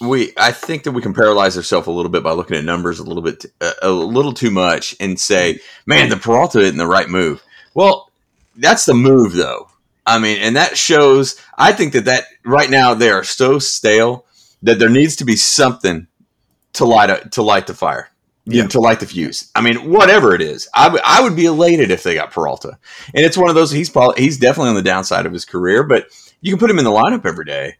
we I think that we can paralyze ourselves a little bit by looking at numbers a little bit uh, a little too much and say, man, the Peralta isn't the right move. Well, that's the move though. I mean, and that shows. I think that that right now they are so stale that there needs to be something to light a, to light the fire. Yeah. to light the fuse. I mean, whatever it is, I, w- I would be elated if they got Peralta. And it's one of those. He's probably he's definitely on the downside of his career, but you can put him in the lineup every day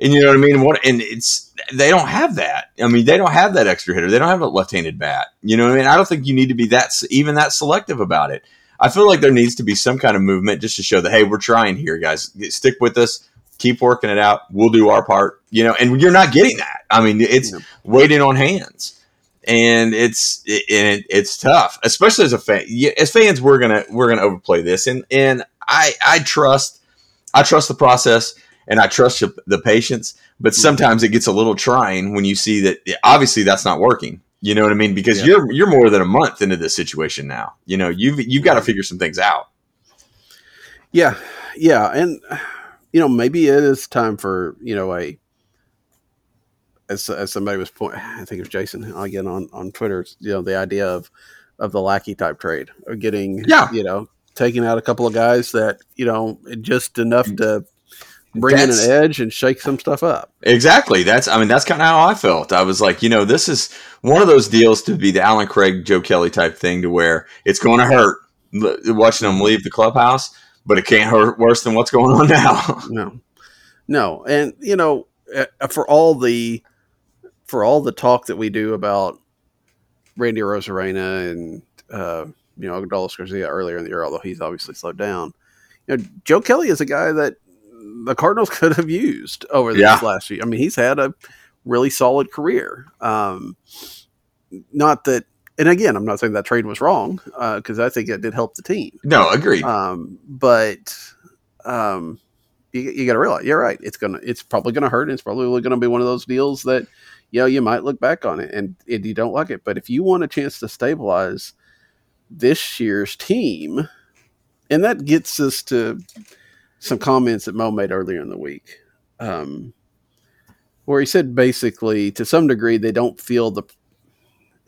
and you know what I mean? What and it's they don't have that. I mean, they don't have that extra hitter. They don't have a left-handed bat. You know what I mean? I don't think you need to be that even that selective about it. I feel like there needs to be some kind of movement just to show that hey, we're trying here, guys. Stick with us. Keep working it out. We'll do our part. You know, and you're not getting that. I mean, it's yeah. waiting on hands, and it's it, it, it's tough, especially as a fan. As fans, we're gonna we're gonna overplay this, and and I I trust I trust the process and I trust the patience. But mm-hmm. sometimes it gets a little trying when you see that obviously that's not working. You know what I mean? Because yeah. you're you're more than a month into this situation now. You know you've you've got to figure some things out. Yeah, yeah, and you know maybe it is time for you know a as, as somebody was point, I think it was Jason again on on Twitter. You know the idea of of the lackey type trade of getting yeah you know taking out a couple of guys that you know just enough mm. to bring in an edge and shake some stuff up. Exactly. That's I mean that's kind of how I felt. I was like, you know, this is one of those deals to be the Allen Craig, Joe Kelly type thing to where it's going to hurt watching them leave the clubhouse, but it can't hurt worse than what's going on now. no, no, and you know, uh, for all the for all the talk that we do about Randy Arozarena and uh, you know Adolis Garcia earlier in the year, although he's obviously slowed down. You know, Joe Kelly is a guy that the Cardinals could have used over this yeah. last year. I mean, he's had a really solid career. Um, not that, and again, I'm not saying that trade was wrong because uh, I think it did help the team. No, agreed. Um, but um, you, you got to realize, you're right. It's gonna, it's probably gonna hurt. And it's probably going to be one of those deals that you know you might look back on it and, and you don't like it. But if you want a chance to stabilize this year's team, and that gets us to some comments that Mo made earlier in the week, um, where he said basically to some degree they don't feel the,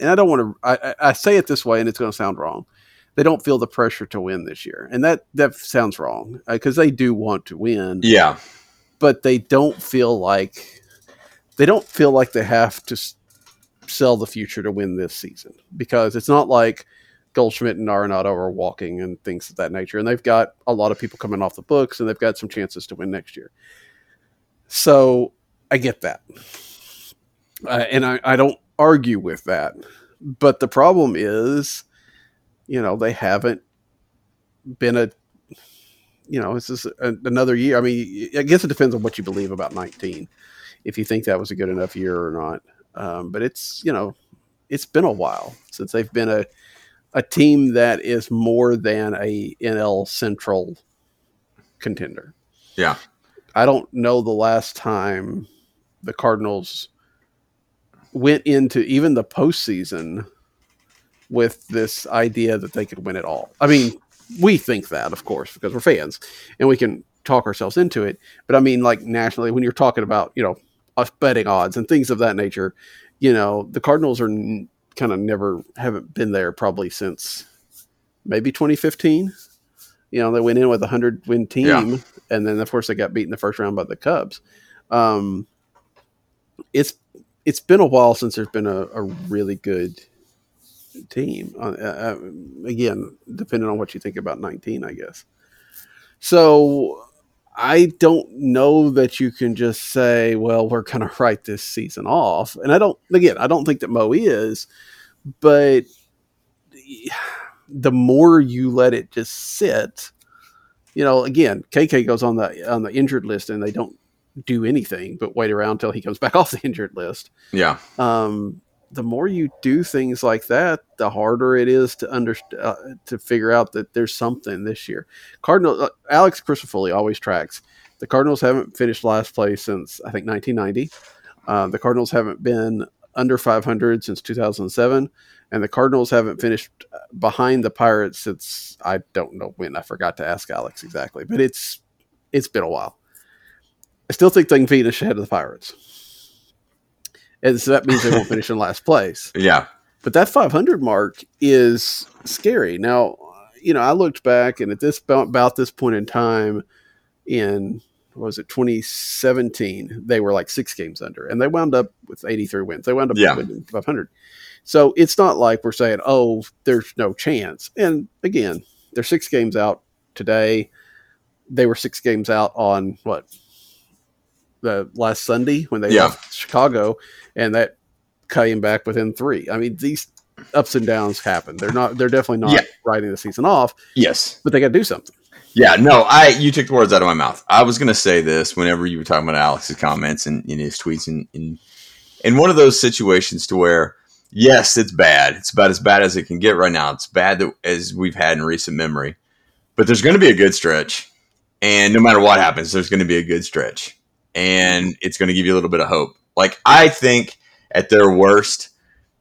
and I don't want to, I, I say it this way and it's going to sound wrong. They don't feel the pressure to win this year, and that that sounds wrong because uh, they do want to win. Yeah, but they don't feel like they don't feel like they have to sell the future to win this season because it's not like Goldschmidt and Arenado are walking and things of that nature. And they've got a lot of people coming off the books and they've got some chances to win next year. So I get that. Uh, and I, I don't argue with that. But the problem is, you know, they haven't been a, you know, this is another year. I mean, I guess it depends on what you believe about 19, if you think that was a good enough year or not. Um, but it's, you know, it's been a while since they've been a, a team that is more than a NL Central contender. Yeah. I don't know the last time the Cardinals went into even the postseason with this idea that they could win it all. I mean, we think that, of course, because we're fans and we can talk ourselves into it. But I mean, like nationally, when you're talking about, you know, us betting odds and things of that nature, you know, the Cardinals are kind of never haven't been there probably since maybe 2015. You know, they went in with a hundred win team, yeah. and then of course they got beat in the first round by the Cubs. Um, it's it's been a while since there's been a, a really good team. Uh, uh, again, depending on what you think about 19, I guess. So I don't know that you can just say, well, we're going to write this season off. And I don't, again, I don't think that Mo is, but the more you let it just sit, you know, again, KK goes on the on the injured list and they don't do anything but wait around until he comes back off the injured list. Yeah. Um, the more you do things like that, the harder it is to under uh, to figure out that there's something this year. Cardinal uh, Alex Crisafulli always tracks. The Cardinals haven't finished last place since I think 1990. Uh, the Cardinals haven't been under 500 since 2007, and the Cardinals haven't finished uh, behind the Pirates since I don't know when. I forgot to ask Alex exactly, but it's it's been a while. I still think they can finish ahead of the Pirates. And so that means they won't finish in last place. Yeah. But that 500 mark is scary. Now, you know, I looked back, and at this about this point in time, in what was it 2017, they were like six games under, and they wound up with 83 wins. They wound up Yeah. winning 500. So it's not like we're saying, oh, there's no chance. And again, they're six games out today. They were six games out on what the last Sunday when they Yeah. left Chicago, and that came back within three. I mean, these ups and downs happen. They're not. They're definitely not Yeah. writing the season off, Yes. but they got to do something. Yeah, no, I you took the words out of my mouth. I was gonna say this whenever you were talking about Alex's comments and in his tweets and in in one of those situations to where yes, it's bad. It's about as bad as it can get right now. It's bad that, as we've had in recent memory. But there's gonna be a good stretch. And no matter what happens, there's gonna be a good stretch. And it's gonna give you a little bit of hope. Like I think at their worst,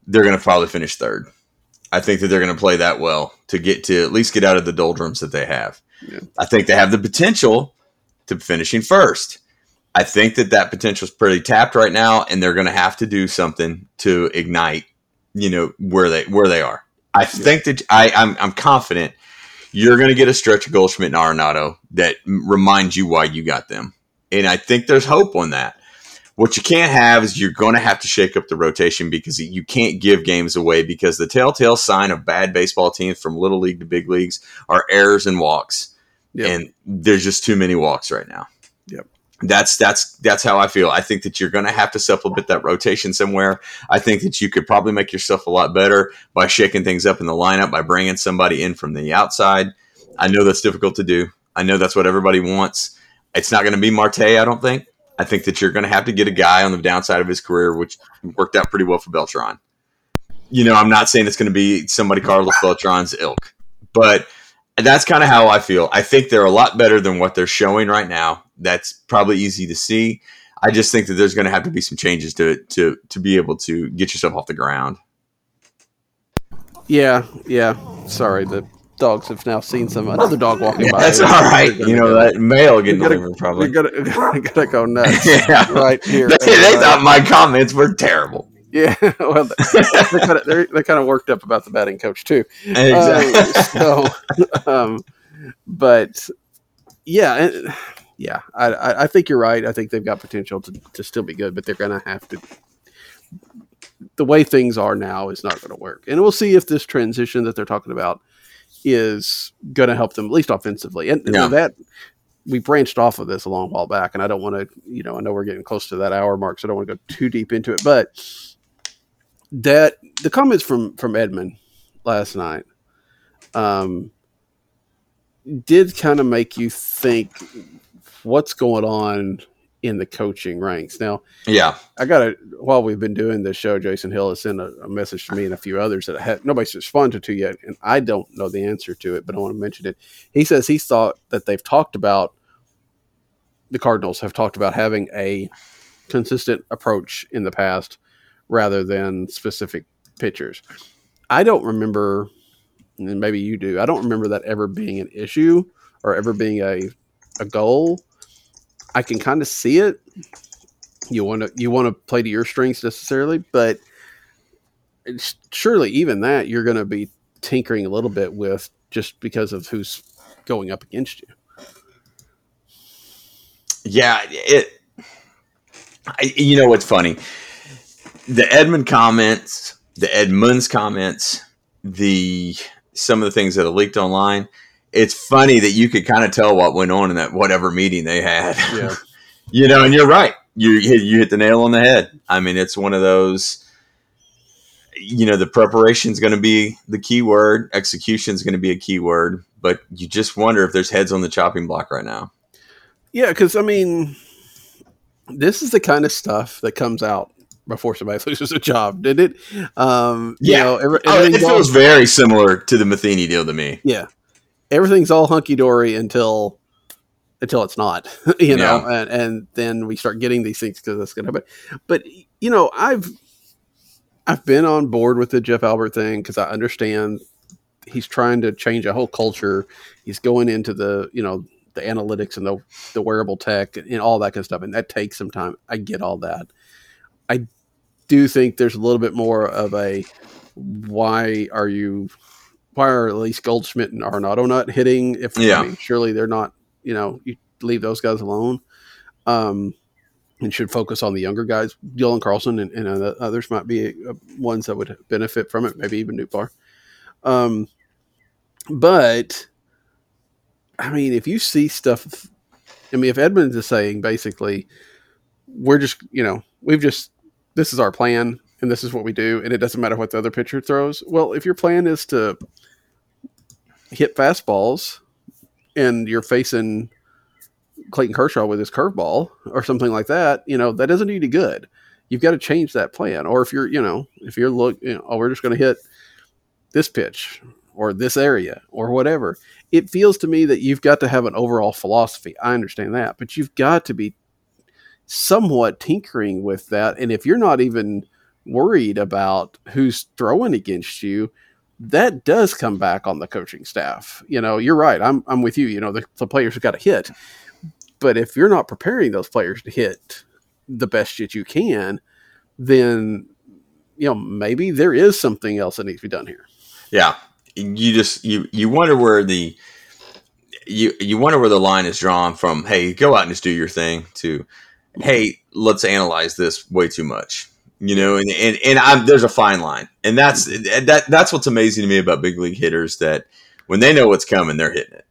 they're gonna probably finish third. I think that they're gonna play that well to get to at least get out of the doldrums that they have. I think they have the potential to finishing first. I think that that potential is pretty tapped right now, and they're going to have to do something to ignite, you know, where they where they are. I think that I I'm, I'm confident you're going to get a stretch of Goldschmidt and Arenado that reminds you why you got them, and I think there's hope on that. What you can't have is you're going to have to shake up the rotation because you can't give games away because the telltale sign of bad baseball teams from little league to big leagues are errors and walks Yep. and there's just too many walks right now. Yep. That's that's that's how I feel. I think that you're going to have to supplement that rotation somewhere. I think that you could probably make yourself a lot better by shaking things up in the lineup by bringing somebody in from the outside. I know that's difficult to do. I know that's what everybody wants. It's not going to be Marte, I don't think. I think that you're going to have to get a guy on the downside of his career, which worked out pretty well for Beltran. You know, I'm not saying it's going to be somebody Carlos Beltran's ilk, but that's kind of how I feel. I think they're a lot better than what they're showing right now. That's probably easy to see. I just think that there's going to have to be some changes to to to be able to get yourself off the ground. Yeah, yeah. Sorry, the dogs have now seen some another dog walking by. That's all right. You know gonna that mail getting gotta- delivered probably. Gonna, we're gonna go nuts Yeah. right here. They, they thought my comments were terrible. Yeah, well, they're kind of they're, they're kind of worked up about the batting coach too. Exactly. Um, so, um, but yeah, yeah, I, I I think you're right. I think they've got potential to, to still be good, but they're going to have to. The way things are now is not going to work, and we'll see if this transition that they're talking about is going to help them at least offensively. And, and Yeah. that we branched off of this a long while back, and I don't want to, you know, I know we're getting close to that hour mark, so I don't want to go too deep into it, but that the comments from from Edman last night um, did kind of make you think what's going on in the coaching ranks. Now, Yeah. I got to while we've been doing this show, Jason Hill has sent a, a message to me and a few others that I had nobody's responded to yet, and I don't know the answer to it, but I want to mention it. He says he thought that they've talked about the Cardinals have talked about having a consistent approach in the past rather than specific pitchers. I don't remember, and maybe you do. I don't remember that ever being an issue or ever being a a goal. I can kind of see it. You want to you want to play to your strengths necessarily, but surely even that you're going to be tinkering a little bit with just because of who's going up against you. Yeah, it. I, you know what's funny? The Edman comments, the Edman's comments, the some of the things that have leaked online. It's funny that you could kind of tell what went on in that whatever meeting they had. Yeah. you know, and you're right. You hit, you hit the nail on the head. I mean, it's one of those. You know, the preparation is going to be the key word. Execution is going to be a key word. But you just wonder if there's heads on the chopping block right now. Yeah, because I mean, this is the kind of stuff that comes out before somebody loses a job, did it? Um, you Yeah. know, every- Oh, it everything's all- feels very similar to the Matheny deal to me. yeah, everything's all hunky dory until until it's not, you know, and, and then we start getting these things because that's going to happen. But you know, I've I've been on board with the Jeff Albert thing because I understand he's trying to change a whole culture. He's going into the you know the analytics and the the wearable tech and all that kind of stuff, and that takes some time. I get all that. I do think there's a little bit more of a why are you why are at least Goldschmidt and Arenado not hitting? If Yeah. I mean, surely they're not. You know, you leave those guys alone. Um, and should focus on the younger guys. Dylan Carlson and, and uh, others might be uh, ones that would benefit from it. Maybe even Nootbaar. Um, but I mean, if you see stuff, I mean, if Edmonds is saying basically, we're just, you know, we've just, this is our plan and this is what we do, and it doesn't matter what the other pitcher throws. Well, if your plan is to hit fastballs and you're facing Clayton Kershaw with his curveball or something like that, you know, that doesn't do you good. You've got to change that plan. Or if you're, you know, if you're look, you know, oh, we're just going to hit this pitch or this area or whatever. It feels to me that you've got to have an overall philosophy. I understand that, but you've got to be somewhat tinkering with that. And if you're not even worried about who's throwing against you, that does come back on the coaching staff. You know, you're right. I'm, I'm with you. You know, the, the players have got to hit. But if you're not preparing those players to hit the best that you can, then, you know, maybe there is something else that needs to be done here. Yeah, you just you you wonder where the you you wonder where the line is drawn from. Hey, go out and just do your thing. To hey, let's analyze this way too much. You know, and and, and I'm, there's a fine line, and that's that that's what's amazing to me about big league hitters that when they know what's coming, they're hitting it.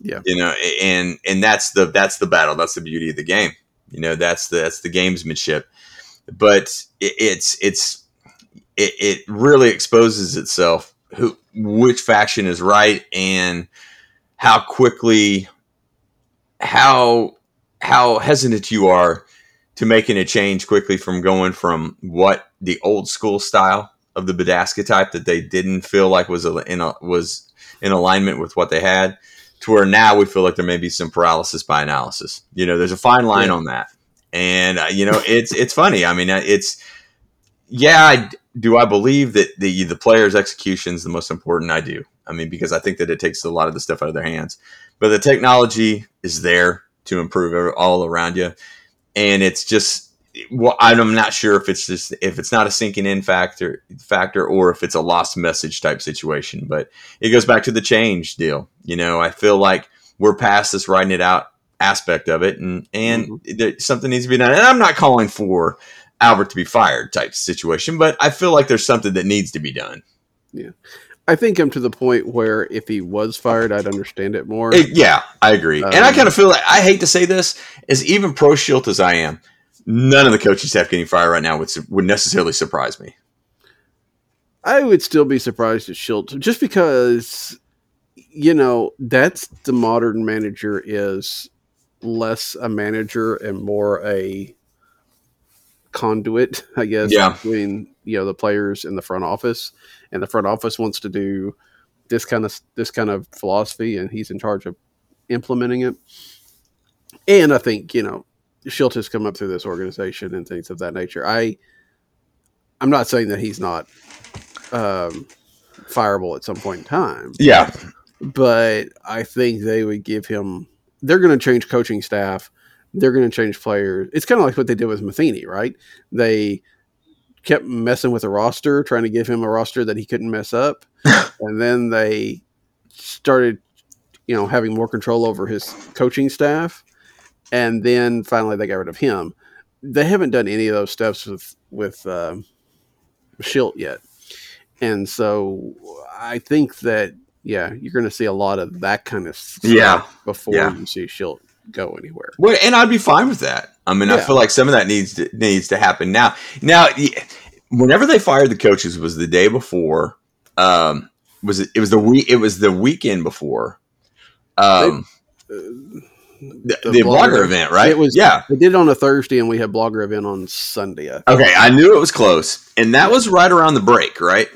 Yeah. you know, and and that's the that's the battle. That's the beauty of the game. You know, that's the that's the gamesmanship. But it, it's it's it, it really exposes itself who which faction is right and how quickly how how hesitant you are to making a change quickly from going from what the old school style of the Budaska type that they didn't feel like was in a, was in alignment with what they had to where now we feel like there may be some paralysis by analysis. You know, there's a fine line Yeah. on that, and uh, you know, it's it's funny. I mean, uh, it's yeah. I, do I believe that the the player's execution is the most important? I do. I mean, because I think that it takes a lot of the stuff out of their hands, but the technology is there to improve all around you, and it's just. Well, I'm not sure if it's just if it's not a sinking in factor factor or if it's a lost message type situation, but it goes back to the change deal. You know, I feel like we're past this writing it out aspect of it, and and mm-hmm. there, something needs to be done. And I'm not calling for Albert to be fired type situation, but I feel like there's something that needs to be done. I think I'm to the point where if he was fired, I'd understand it more. It- yeah, I agree, and I Um, kind of feel like I hate to say this, as even pro Shildt as I am, none of the coaching staff getting fired right now would would necessarily surprise me. I would still be surprised at Shildt just because, you know, that's the modern manager is less a manager and more a conduit, I guess, Yeah. between you know the players in the front office, and the front office wants to do this kind of this kind of philosophy, and he's in charge of implementing it. And I think you know Shildt has come up through this organization and things of that nature. I I'm not saying that he's not um, fireable at some point in time, Yeah, but I think they would give him. They're going to change coaching staff. They're going to change players. It's kind of like what they did with Matheny, right? They kept messing with the roster, trying to give him a roster that he couldn't mess up, and then they started, you know, having more control over his coaching staff, and then finally they got rid of him. They haven't done any of those steps with with um Shildt yet, and so I think that yeah, you're going to see a lot of that kind of stuff Yeah. before Yeah. you see Shildt go anywhere. Well, and I'd be fine with that. I mean, I feel like some of that needs to, needs to happen now. Now, whenever they fired the coaches was the day before. Um, was it? It was the week. It was the weekend before. Um, the, the the blogger, blogger- event, right? It was yeah. They did it on a Thursday, and we had blogger event on Sunday. I. Okay, I knew it was close, and that was right around the break, right?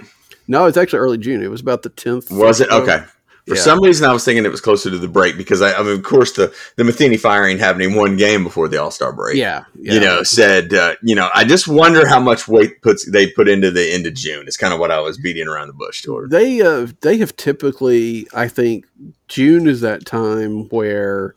No, it's actually early June. It was about the tenth. Was it okay? For Yeah. some reason, I was thinking it was closer to the break because I, I mean, of course, the the Matheny firing happening one game before the All Star break. Yeah, yeah. you know, said, uh, you know, I just wonder how much weight puts they put into the end of June. It's kind of what I was beating around the bush toward. they uh, they have typically, I think, June is that time where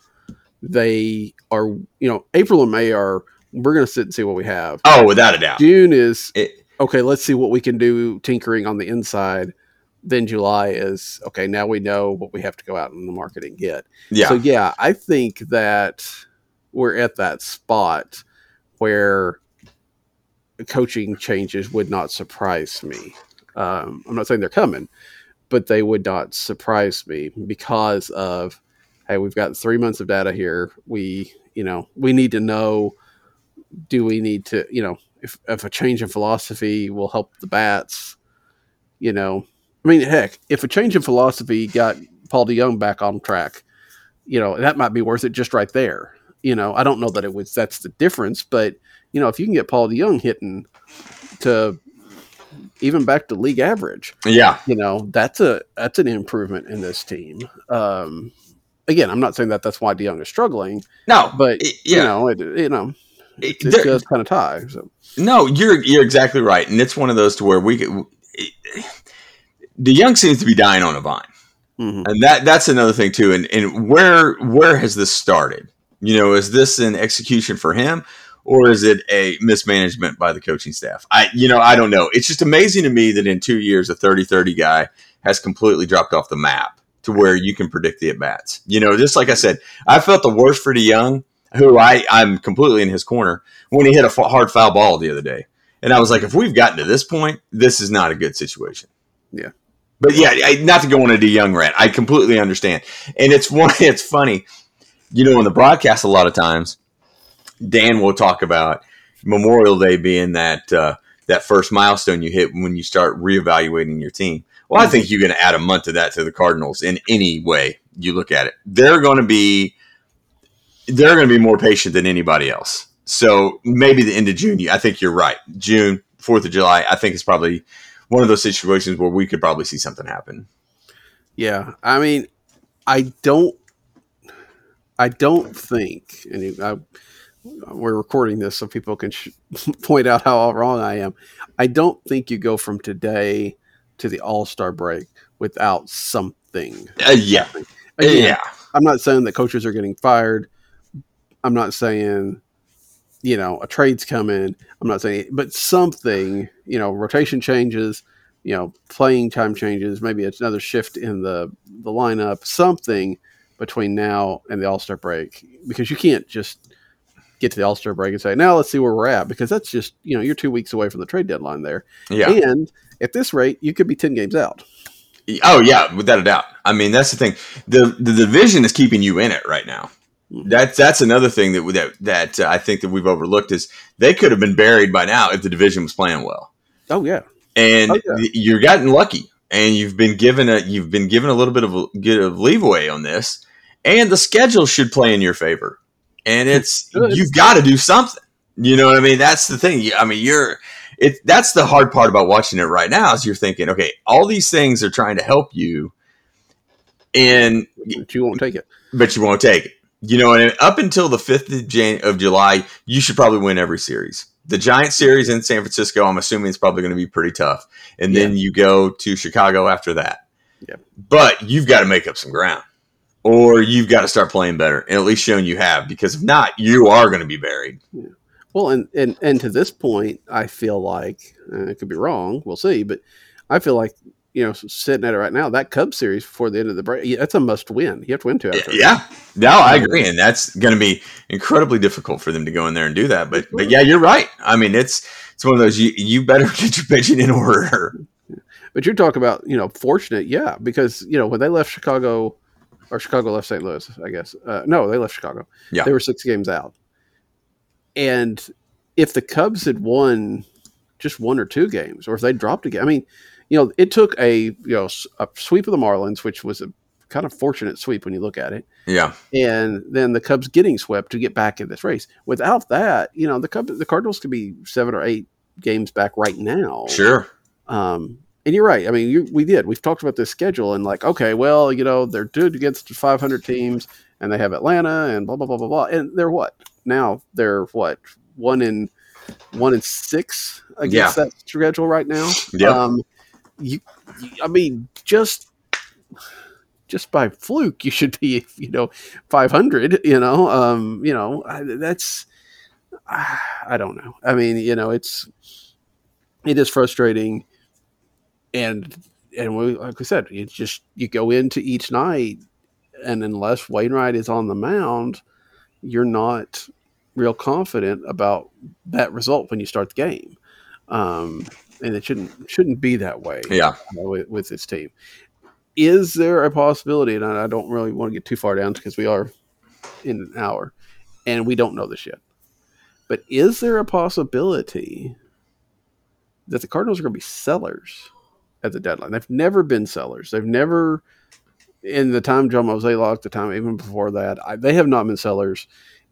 they are, you know, April and May are we're going to sit and see what we have. Oh, without a doubt. June is It- okay. Let's see what we can do tinkering on the inside. Then July is okay. Now we know what we have to go out in the market and get. Yeah. So yeah, I think that we're at that spot where coaching changes would not surprise me. Um, I'm not saying they're coming, but they would not surprise me because of hey, we've got three months of data here. We you know we need to know. Do we need to you know if if a change in philosophy will help the bats? You know, I mean, heck, if a change in philosophy got Paul DeJong back on track, you know, that might be worth it just right there. You know, I don't know that it was that's the difference, but you know, if you can get Paul DeJong hitting to even back to league average, yeah. you know, that's a that's an improvement in this team. Um, again, I'm not saying that that's why DeJong is struggling, No, but it- you know, it, you know, It- there- just kind of tie. So No, you're you're exactly right, and it's one of those to where we could. DeJong seems to be dying on a vine, mhm. and that that's another thing too. And and where where has this started? You know, is this an execution for him, or is it a mismanagement by the coaching staff? I you know I don't know. It's just amazing to me that in two years a 30-30 guy has completely dropped off the map to where you can predict the at bats. You know, just like I said, I felt the worst for DeJong, who I I'm completely in his corner when he hit a hard foul ball the other day. And I was like, if we've gotten to this point, this is not a good situation. Yeah. But yeah, I, not to go on a Young rant. I completely understand. And it's one, it's funny, you know, in the broadcast, a lot of times, Dan will talk about Memorial Day being that, uh, that first milestone you hit when you start reevaluating your team. Well, I think you're going to add a month to that to the Cardinals in any way you look at it. They're going to be they're going to be more patient than anybody else. So maybe the end of June. I think you're right. June, Fourth of July. I think it's probably one of those situations where we could probably see something happen. Yeah, I mean, I don't, I don't think, and I, we're recording this so people can sh- point out how wrong I am. I don't think you go from today to the All Star break without something. Uh, yeah, Again, yeah, I'm not saying that coaches are getting fired. I'm not saying, you know, a trade's coming. I'm not saying, but something, you know, rotation changes, you know, playing time changes. Maybe it's another shift in the the lineup. Something between now and the All Star break, because you can't just get to the All Star break and say, now let's see where we're at, because that's just, you know, you're two weeks away from the trade deadline there, yeah. and at this rate, you could be ten games out. Oh yeah, without a doubt. I mean, that's the thing. the The division is keeping you in it right now. That's that's another thing that that that uh, I think that we've overlooked is they could have been buried by now if the division was playing well. Oh yeah, and Oh, yeah. you're gotten lucky and you've been given a you've been given a little bit of a bit of leeway on this and the schedule should play in your favor and it's Good. you've got to do something you know what i mean that's the thing i mean you're it that's the hard part about watching it right now is you're thinking okay all these things are trying to help you and but you won't take it. but you won't take it. You know, and up until the fifth of, Jan- of July, you should probably win every series. The Giant series in San Francisco, I'm assuming it's probably going to be pretty tough, and then you go to Chicago after that. Yep. But you've got to make up some ground, or you've got to start playing better, and at least showing you have. Because if not, you are going to be buried. Yeah. Well, and, and and to this point, I feel like and it could be wrong. We'll see, but I feel like you know sitting at it right now, that Cubs series before the end of the break, that's a must win. You have to win two. out of. Yeah, no, I agree, and that's going to be incredibly difficult for them to go in there and do that. But but yeah, you're right. I mean, it's it's one of those you you better get your pitching in order. But you're talking about you know fortunate, yeah, because you know when they left Chicago or Chicago left St. Louis, I guess. Uh, no, they left Chicago. Yeah. they were six games out, and if the Cubs had won just one or two games, or if they dropped a game, I mean, you know, it took a you know a sweep of the Marlins, which was a kind of fortunate sweep when you look at it. Yeah, and then the Cubs getting swept to get back in this race. Without that, you know, the Cubs, the Cardinals could be seven or eight games back right now. sure. Um, and you're right. I mean, you, we did. We've talked about this schedule and like, okay, well, you know, they're good against 500 teams, and they have Atlanta and blah blah blah blah blah. And they're what now? They're what one in one in six against that schedule right now. Yep. Um, you, you, I mean, just just by fluke, you should be, you know, 500. You know, um, you know, that's. I don't know. I mean, you know, it's it is frustrating, and and we, like I said, you just you go into each night, and unless Wainwright is on the mound, you're not real confident about that result when you start the game. Um, and it shouldn't shouldn't be that way. Yeah, with, with this team. Is there a possibility? And I don't really want to get too far down because we are in an hour, and we don't know this yet. But is there a possibility that the Cardinals are going to be sellers at the deadline? They've never been sellers. They've never, in the time John Mozeliak, the time even before that, I, they have not been sellers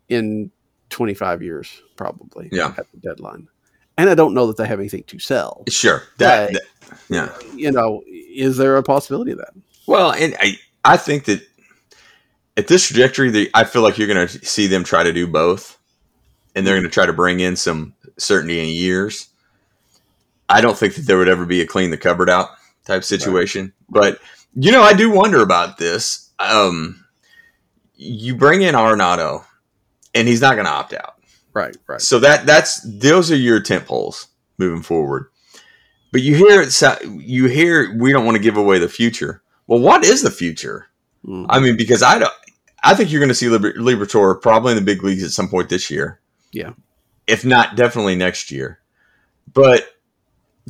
in 25 years, probably. Yeah. At the deadline. And I don't know that they have anything to sell. sure. That, that- yeah. You know, is there a possibility of that? Well, and I I think that at this trajectory, they, I feel like you're going to see them try to do both, and they're going to try to bring in some certainty in years. I don't think that there would ever be a clean the cupboard out type situation, but you know, I do wonder about this. Um, you bring in Arenado, and he's not going to opt out. Right, right. So that that's those are your tent poles moving forward. But you hear it. You hear we don't want to give away the future. Well, what is the future? Mm. I mean, because I don't. I think you're going to see Liber- Liberatore probably in the big leagues at some point this year. Yeah. If not, definitely next year. But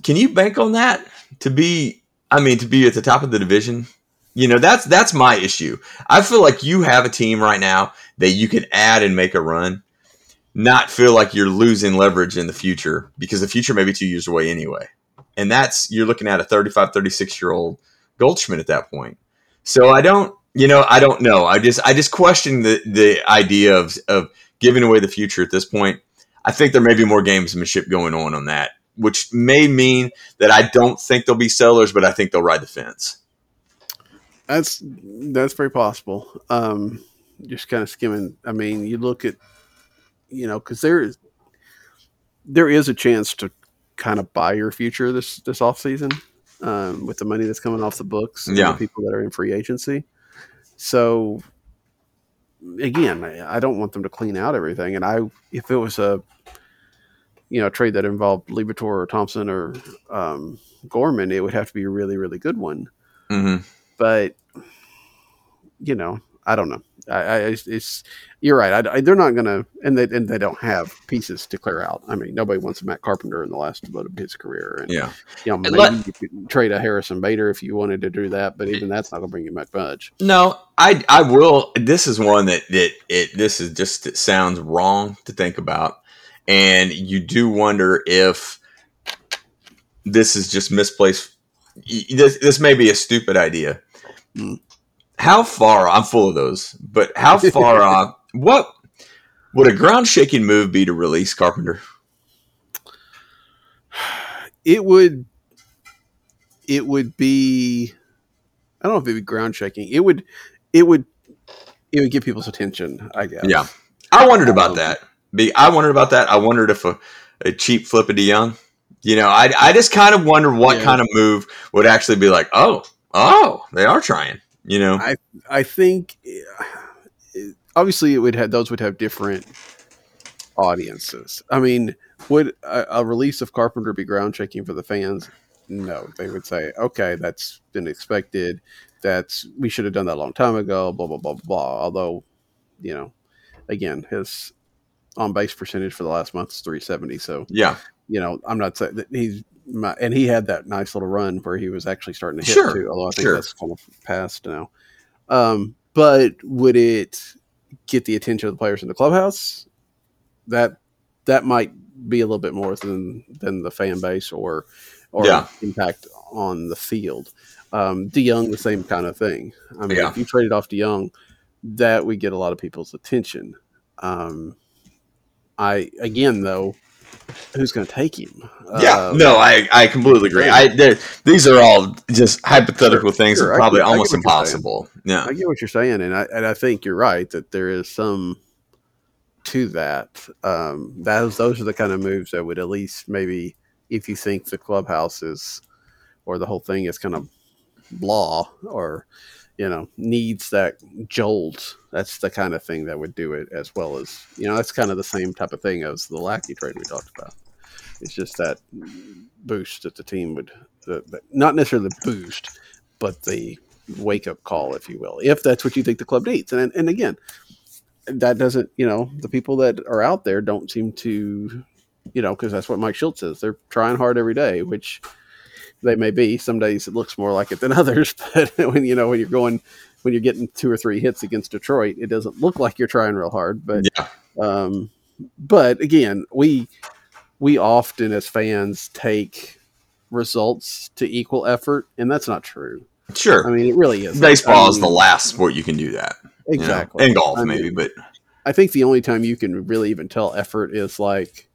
can you bank on that to be? I mean, to be at the top of the division. You know, that's that's my issue. I feel like you have a team right now that you can add and make a run, not feel like you're losing leverage in the future because the future may be two years away anyway. And that's you're looking at a 35, 36 year old Goldschmidt at that point. So I don't, you know, I don't know. I just I just question the the idea of of giving away the future at this point. I think there may be more gamesmanship going on on that, which may mean that I don't think they'll be sellers, but I think they'll ride the fence. That's that's very possible. Um, just kind of skimming. I mean, you look at, you know, because there is there is a chance to kind of buy your future this this off season um, with the money that's coming off the books. and the people that are in free agency. So again, I, I don't want them to clean out everything. And I, if it was a, you know, trade that involved Liberatore or Thompson or um, Gorman, it would have to be a really, really good one Mm-hmm. but you know, I don't know. I, I it's, it's you're right. I, I- they're not gonna, and they and they don't have pieces to clear out. I mean, nobody wants a Matt Carpenter in the last vote of his career, and Yeah. you know, maybe let- you could trade a Harrison Bader if you wanted to do that, but even that's not gonna bring you much much. No, I I will. This is one that that it this is just it sounds wrong to think about, and you do wonder if this is just misplaced. This this may be a stupid idea. Mm. How far? I'm full of those, but how far off? What would a ground shaking move be to release Carpenter? It would, it would be, I don't know if it'd be ground shaking. It would, it would, it would get people's attention. I guess. Yeah. I wondered about Um, that. Be I wondered about that. I wondered if a, a cheap flip of DeJong. You know, I, I just kind of wonder what Yeah. kind of move would actually be like, oh, oh, they are trying. You know, I I think uh, obviously it would have those would have different audiences. I mean, would a, a release of Carpenter be ground shaking for the fans? No, they would say, okay, that's been expected. That's we should have done that a long time ago. Blah blah blah blah. blah. Although, you know, again, his on base percentage for the last month is three seventy. So yeah, you know, I'm not saying that he's my, and he had that nice little run where he was actually starting to hit Sure, too. Although I think sure. that's kind of past now. Um, but would it get the attention of the players in the clubhouse? That that might be a little bit more than than the fan base or or Yeah. impact on the field. Um, DeJong, the same kind of thing. I mean, Yeah. if you traded off DeJong, that would get a lot of people's attention. Um, I again though, who's going to take him? yeah. Uh, no, I, I completely agree. I these are all just hypothetical things, sure, I probably get- almost what you're saying. impossible. Yeah, I get what you're saying, and I and I think you're right that there is some to that. Um, those those are the kind of moves that would at least maybe if you think the clubhouse is or the whole thing is kind of blah or you know, needs that jolt. That's the kind of thing that would do it as well as you know. That's kind of the same type of thing as the Lackey trade we talked about. It's just that boost that the team would, the, the, not necessarily the boost, but the wake up call, if you will, if that's what you think the club needs. And and again, that doesn't, you know, the people that are out there don't seem to, you know, because that's what Mike Shildt says. They're trying hard every day, which they may be. Some days it looks more like it than others, but when you know when you're going when you're getting two or three hits against Detroit, it doesn't look like you're trying real hard. But Yeah. um, but again, we we often as fans take results to equal effort, and that's not true. Sure. I mean, it really is. Baseball I is the last sport you can do that. you know? exactly. And golf, I mean, maybe, but I think the only time you can really even tell effort is like,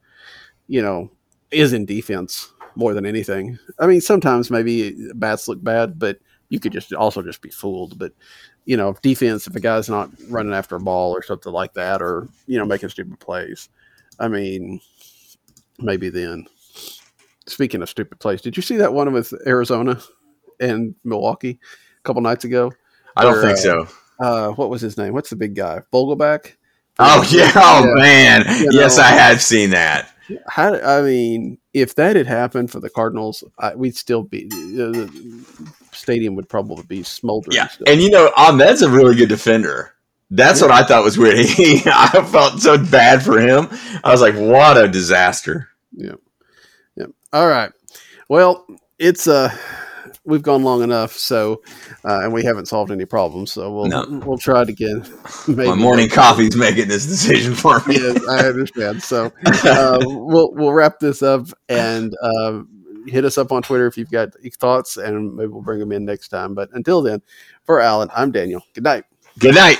you know, is in defense more than anything. I mean, sometimes maybe bats look bad, but you could just also just be fooled. But you know, defense if a guy's not running after a ball or something like that, or you know, making stupid plays. I mean, maybe then. Speaking of stupid plays, did you see that one with Arizona and Milwaukee a couple nights ago? I don't think uh, so. Uh, what was his name? What's the big guy? Vogelbach. Oh yeah, oh Yeah. man, You yes. I have seen that. How, I mean, if that had happened for the Cardinals, I, we'd still be uh, the stadium would probably be smoldering. Yeah, still. and you know, Ahmed's a really good defender. That's what I thought was weird. He, I felt so bad for him. I was like, what a disaster. yeah, yeah. All right. Well, it's uh, we've gone long enough, so uh, and we haven't solved any problems, so we'll No. we'll try it again. My morning coffee's making this decision for me. yes, I understand. So uh, we'll we'll wrap this up and uh, hit us up on Twitter if you've got thoughts, and maybe we'll bring them in next time. But until then, for Allen, I'm Daniel. Good night. Good night.